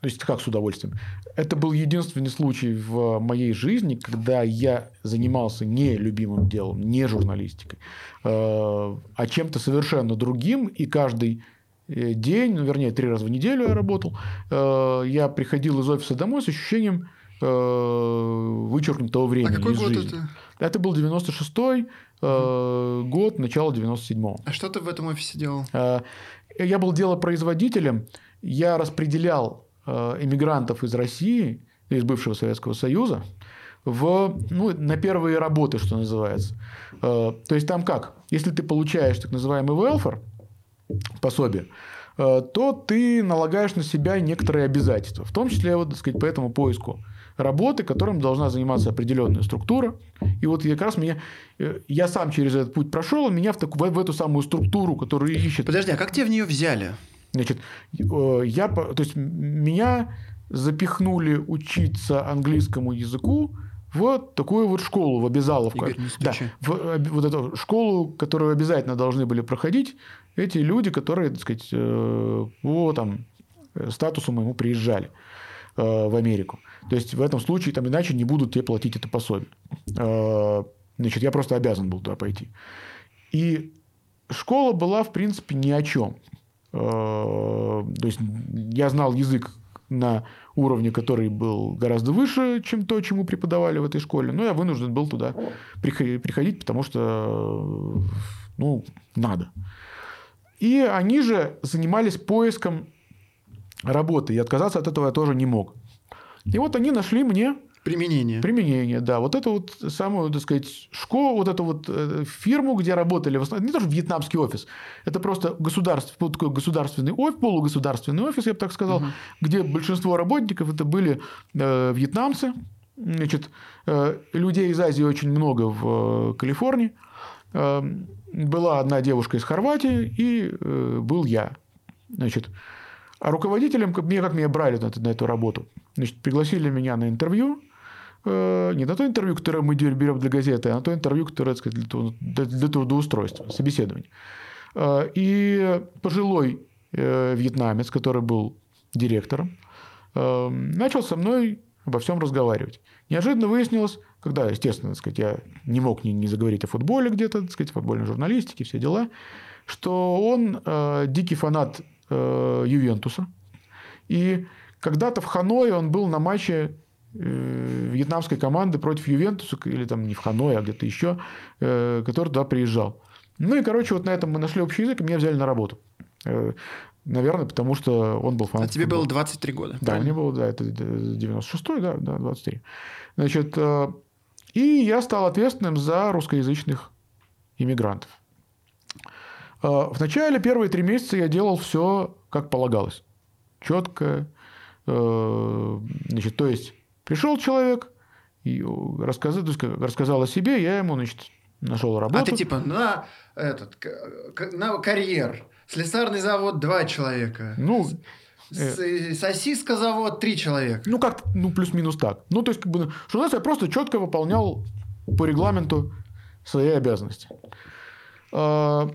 А, То есть, как с удовольствием? Это был единственный случай в моей жизни, когда я занимался не любимым делом, не журналистикой, э, а чем-то совершенно другим, и каждый э, день, ну, вернее, три раза в неделю я работал, э, я приходил из офиса домой с ощущением вычеркнутого времени А какой из год жизни. это? Это был 96-й э, год, начало 97-го. А что ты в этом офисе делал? Я был делопроизводителем, я распределял э, иммигрантов из России, из бывшего Советского Союза, в, ну, на первые работы, что называется. Э, То есть там как? Если ты получаешь так называемый welfare, пособие, э, то ты налагаешь на себя некоторые обязательства, в том числе вот, так сказать, по этому поиску работы, которым должна заниматься определенная структура. И вот как раз меня, я сам через этот путь прошел, меня в, такую, в эту самую структуру, которую ищет Подожди, а как тебя в нее взяли? Значит, э, я, то есть меня запихнули учиться английскому языку в такую вот школу, в обязаловку. Игорь, да, в вот эту школу, которую обязательно должны были проходить эти люди, которые, так сказать, э, по там, э, статусу моему приезжали в Америку. То есть в этом случае там иначе не будут тебе платить это пособие. Значит, я просто обязан был туда пойти. И школа была, в принципе, ни о чем. Э, То есть я знал язык на уровне, который был гораздо выше, чем то, чему преподавали в этой школе. Но я вынужден был туда прихо- приходить, потому что, ну, надо. И они же занимались поиском работы, и отказаться от этого я тоже не мог. И вот они нашли мне Применение. применение, да. Вот эту вот самую, так сказать, школу, вот эту вот э, фирму, где работали, в основном, не тоже вьетнамский офис, это просто государств, вот такой государственный офис, полугосударственный офис, я бы так сказал, где большинство работников это были э, вьетнамцы, значит, э, людей из Азии очень много в э, Калифорнии, Э, была одна девушка из Хорватии и э, был я, значит, а руководителем, меня, как меня брали на, эту- на эту работу, значит, пригласили меня на интервью, не на то интервью, которое мы берем для газеты, а на то интервью, которое, так сказать, для, тру- для- для трудоустройства, собеседование. Э, И пожилой э, вьетнамец, который был директором, э, начал со мной обо всем разговаривать. Неожиданно выяснилось, когда, естественно, так сказать, я не мог не, не заговорить о футболе где-то, так сказать, футбольной журналистике, все дела, что он э, дикий фанат э, Ювентуса. И когда-то в Ханое он был на матче э, вьетнамской команды против Ювентуса, или там не в Ханое, а где-то еще, э, который туда приезжал. Ну и, короче, вот на этом мы нашли общий язык, и меня взяли на работу. Э, Наверное, потому что он был А фанатом. тебе футбола. было 23 года. Да, мне было, да, это 96-й, да, да, 23. Значит, э, и я стал ответственным за русскоязычных иммигрантов. Э, В начале первые три месяца я делал все, как полагалось. Четко. э, Значит, то есть, пришел человек, и рассказал, рассказал о себе, я ему, значит, нашел работу. А ты типа на этот на карьер. Слесарный завод два человека. Ну, С- э, Сосиска завод три человека. Ну, как, ну, плюс-минус так. Ну, то есть, как бы, что у нас я просто четко выполнял по регламенту свои обязанности. А,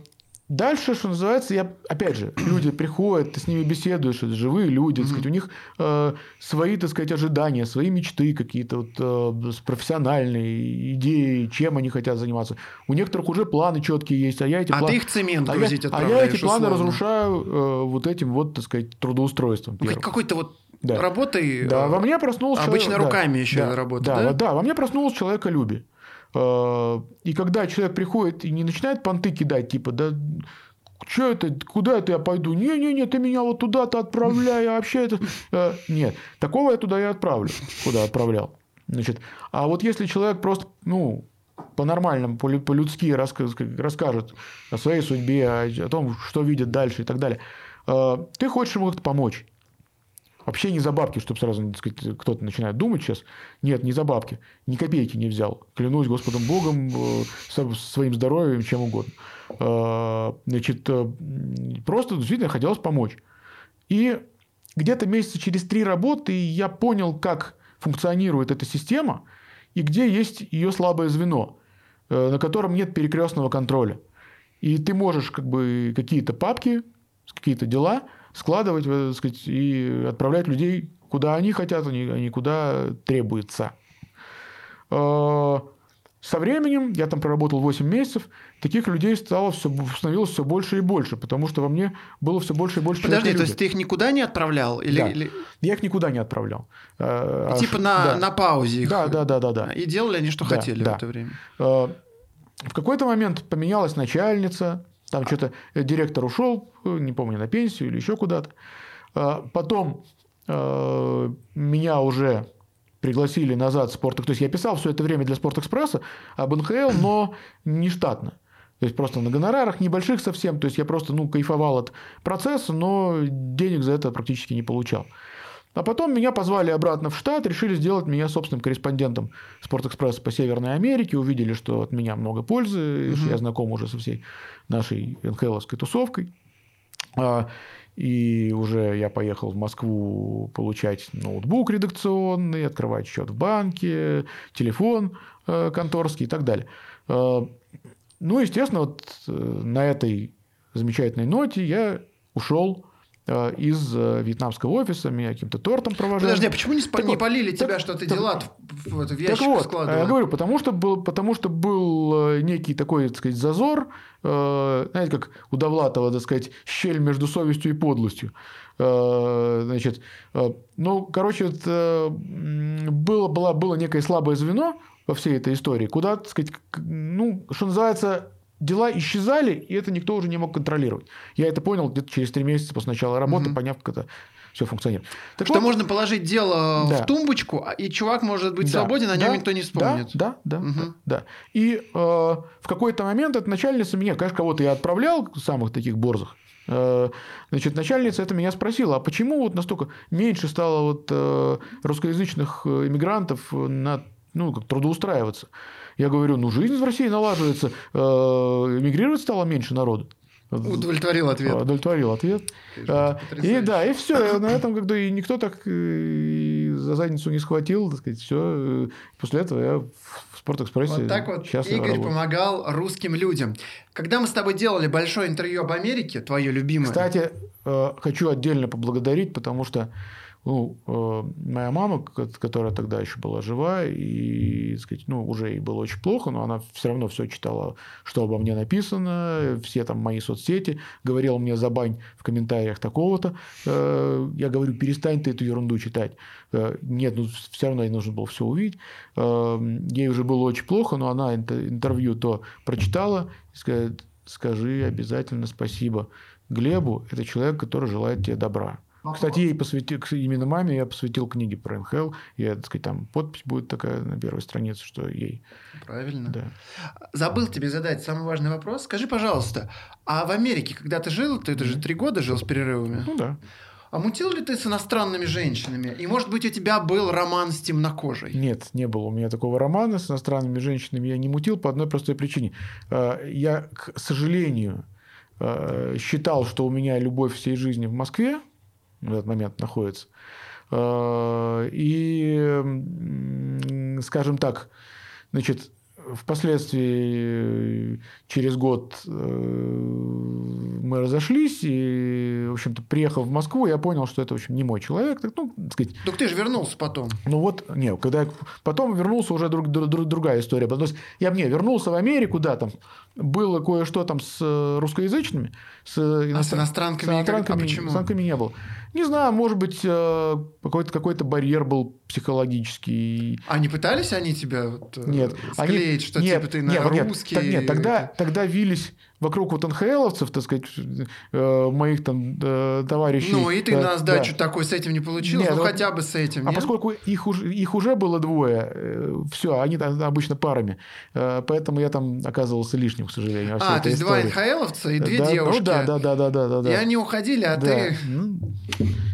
Дальше, что называется, я, опять же, люди приходят, ты с ними беседуешь, это живые люди, так сказать, у них э, свои, так сказать, ожидания, свои мечты какие-то, вот, э, профессиональные идеи, чем они хотят заниматься. У некоторых уже планы четкие есть, а я эти А планы... ты их цемент а я- грузить а я, эти планы условно. разрушаю э, вот этим вот, так сказать, трудоустройством. Ну, какой-то вот Да. работой. Да, э, во мне проснулся обычно человек- да, руками еще да, работа, да, да? да, во мне проснулось человеколюбие. Э, И когда человек приходит и не начинает понты кидать, типа, да что это, куда это я пойду? Не-не-не, ты меня вот туда-то отправляй, а вообще это... Э, Нет, такого я туда и отправлю, куда отправлял. Значит, а вот если человек просто, ну, по-нормальному, по- по-людски расскажет о своей судьбе, о, о том, что видит дальше и так далее, э, ты хочешь ему как-то помочь. Вообще не за бабки, чтобы сразу сказать, кто-то начинает думать сейчас. Нет, не за бабки. Ни копейки не взял. Клянусь Господом Богом, э, своим здоровьем, чем угодно. Э, Значит, э, просто действительно хотелось помочь. И где-то месяца через три работы я понял, как функционирует эта система и где есть ее слабое звено, на котором нет перекрестного контроля. И ты можешь как бы какие-то папки, какие-то дела складывать э, так сказать, и отправлять людей куда они хотят, а не а куда требуется. Со временем, я там проработал 8 месяцев, таких людей стало все, становилось все больше и больше, потому что во мне было все больше и больше Подожди, то есть ты их никуда не отправлял? Или, Да. или- Я их никуда не отправлял. Э, а типа ш- на, да. на паузе их? Да, да, да, да, да. И делали они, что Да, хотели да. в это время? Э, В какой-то момент поменялась начальница, там что-то э, директор ушел, э, не помню, на пенсию или еще куда-то. Э, Потом э, меня уже пригласили назад в спорт. То есть я писал все это время для Спортэкспресса об НХЛ, но не штатно. То есть просто на гонорарах небольших совсем. То есть я просто ну, кайфовал от процесса, но денег за это практически не получал. А потом меня позвали обратно в штат, решили сделать меня собственным корреспондентом Спортэкспресса по Северной Америке, увидели, что от меня много пользы, что я знаком уже со всей нашей НХЛовской тусовкой. А, и уже я поехал в Москву получать ноутбук редакционный, открывать счет в банке, телефон э, конторский и так далее. Э, ну, естественно, вот э, на этой замечательной ноте я ушел из вьетнамского офиса, меня каким-то тортом провожали. Подожди, а почему не, так не полили так, тебя, что ты так, дела в, в, в ящик так вот, складывал? Я говорю, потому что, был, потому что был некий такой, так сказать, зазор, знаете, как у Довлатова, так сказать, щель между совестью и подлостью. Значит, ну, короче, это было, было, было некое слабое звено во всей этой истории, куда, так сказать, ну, что называется, дела исчезали, и это никто уже не мог контролировать. Я это понял где-то через три месяца после начала работы, угу. поняв, как это все функционирует. Так что вот, можно положить дело да. в тумбочку, а, и чувак может быть да, свободен, о нем да, никто не вспомнит. Да, да, да. Угу. да, да. И э, в какой-то момент эта начальница меня, конечно, кого-то я отправлял, самых таких борзых, э, Значит, начальница это меня спросила, а почему вот настолько меньше стало вот э, русскоязычных э, иммигрантов на ну, как трудоустраиваться. Я говорю, ну, жизнь в России налаживается, э, эмигрировать стало меньше народу. Удовлетворил ответ. Удовлетворил ответ. А, и да, и все. На этом когда и никто так э, за задницу не схватил, так сказать, все. После этого я в Спортэкспрессе Вот так вот Игорь работаю. помогал русским людям. Когда мы с тобой делали большое интервью об Америке, твое любимое. Кстати, э, хочу отдельно поблагодарить, потому что ну, э, моя мама, которая тогда еще была жива, и, сказать, ну, уже ей было очень плохо, но она все равно все читала, что обо мне написано, все там мои соцсети, говорила мне забань в комментариях такого-то. Э, я говорю, перестань ты эту ерунду читать. Э, нет, ну, все равно ей нужно было все увидеть. Ей уже было очень плохо, но она интервью то прочитала и сказала, скажи обязательно спасибо Глебу, это человек, который желает тебе добра. Кстати, ей посвятил, именно маме я посвятил книги про НХЛ. Я, так сказать, там подпись будет такая на первой странице, что ей. Правильно. Да. Забыл тебе задать самый важный вопрос. Скажи, пожалуйста, а в Америке, когда ты жил, ты это же три года жил с перерывами? Ну да. А мутил ли ты с иностранными женщинами? И, может быть, у тебя был роман с темнокожей? Нет, не было у меня такого романа с иностранными женщинами. Я не мутил по одной простой причине. А, я, к сожалению, а, считал, что у меня любовь всей жизни в Москве, в этот момент находится. Э, и, скажем так, значит, впоследствии через год э, мы разошлись, и, в общем-то, приехав в Москву, я понял, что это, в общем, не мой человек. Так, ну, так сказать. Так ты же вернулся потом. Ну вот, не, когда я потом вернулся, уже друг, друг, другая история. То есть я мне вернулся в Америку, да, там было кое-что там с русскоязычными, с, иностран... а с иностранками, с иностранками, а почему? иностранками не было. Не знаю, может быть, э, какой-то какой барьер был психологический. А не пытались они тебя вот, э, нет, склеить, они... что нет, типа ты на нет, русский? Нет, нет, тогда, тогда вились вокруг вот НХЛовцев, так сказать, э, моих там товарищей. Ну, и ты да, на сдачу да. такой с этим не получилось, нет, ну, хотя бы с этим. А нет? поскольку их уже, их уже было двое, все, они там обычно парами, поэтому я там оказывался лишним, к сожалению. А, то есть два НХЛовца и две да, девушки. Ну, да, да, да, да, да, да. И они уходили, а да. ты... Ну,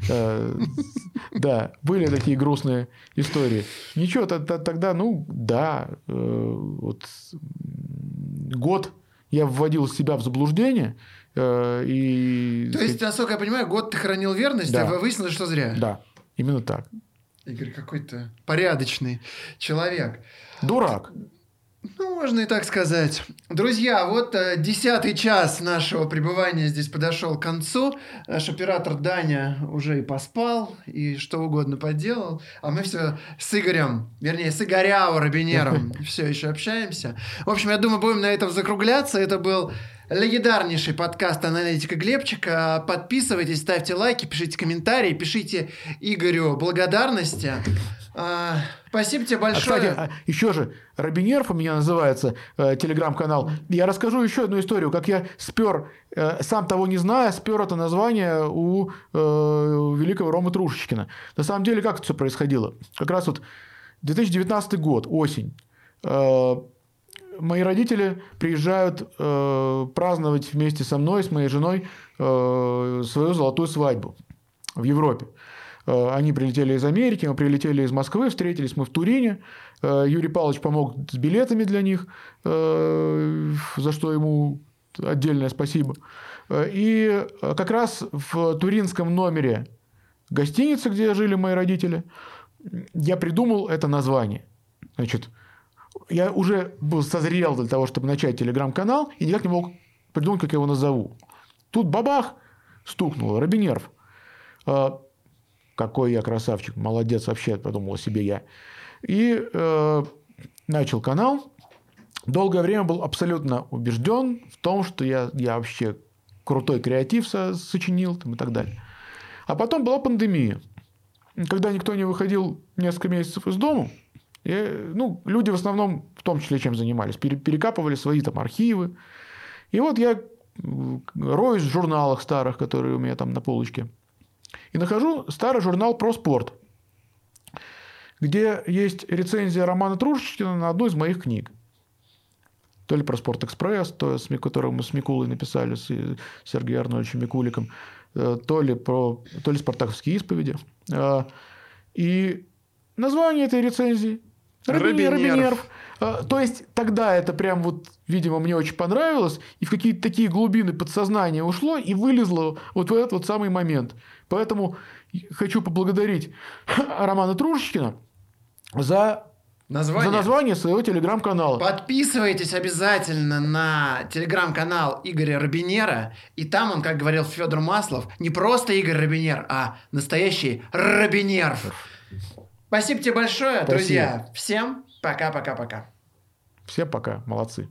Э, да, были такие грустные истории. Ничего, тогда, ну, да, э, вот год я вводил себя в заблуждение, э, и... То есть, насколько я понимаю, год ты хранил верность, да. а выяснилось, что зря. Да, именно так. Игорь какой-то порядочный человек. Дурак. Ну, можно и так сказать. Друзья, вот э, десятый час нашего пребывания здесь подошел к концу. Наш оператор Даня уже и поспал, и что угодно поделал. А мы все с Игорем, вернее, с Игоряо Робинером все еще общаемся. В общем, я думаю, будем на этом закругляться. Это был легендарнейший подкаст аналитика Глебчика. Подписывайтесь, ставьте лайки, пишите комментарии, пишите Игорю благодарности. А, спасибо тебе большое. А, кстати, еще же, Робинерф у меня называется э, телеграм-канал. Я расскажу еще одну историю, как я спер, э, сам того не зная, спер это название у э, великого Ромы Трушечкина. На самом деле, как это все происходило? Как раз вот 2019 год, осень. Э, мои родители приезжают э, праздновать вместе со мной, с моей женой, э, свою золотую свадьбу в Европе. Э, они прилетели из Америки, мы прилетели из Москвы, встретились мы в Турине. Э, Юрий Павлович помог с билетами для них, э, за что ему отдельное спасибо. Э, и как раз в туринском номере гостиницы, где жили мои родители, я придумал это название. Значит, я уже был созрел для того, чтобы начать телеграм-канал, и никак не мог придумать, как я его назову. Тут бабах, стукнул, Робинерв. А, какой я красавчик, молодец вообще, подумал себе я. И э, начал канал. Долгое время был абсолютно убежден в том, что я, я вообще крутой креатив со, сочинил там, и так далее. А потом была пандемия. Когда никто не выходил несколько месяцев из дома, и, ну, люди в основном, в том числе, чем занимались, перекапывали свои там архивы. И вот я роюсь в журналах старых, которые у меня там на полочке, и нахожу старый журнал про спорт, где есть рецензия романа Трушечкина на одну из моих книг. То ли про «Спорт-экспресс», то, с которым мы с Микулой написали, с Сергеем Арнольдовичем Микуликом, э, то ли, про, то ли «Спартаковские исповеди». Э, и название этой рецензии Робинерв. Робинерв. А, то есть тогда это прям вот, видимо, мне очень понравилось, и в какие-то такие глубины подсознания ушло и вылезло вот в этот вот самый момент. Поэтому хочу поблагодарить Романа Трушечкина за Название. За название своего телеграм-канала. Подписывайтесь обязательно на телеграм-канал Игоря Робинера. И там он, как говорил Федор Маслов, не просто Игорь Робинер, а настоящий Робинер. Спасибо тебе большое, Спасибо. друзья. Всем пока-пока-пока. Всем пока. Молодцы.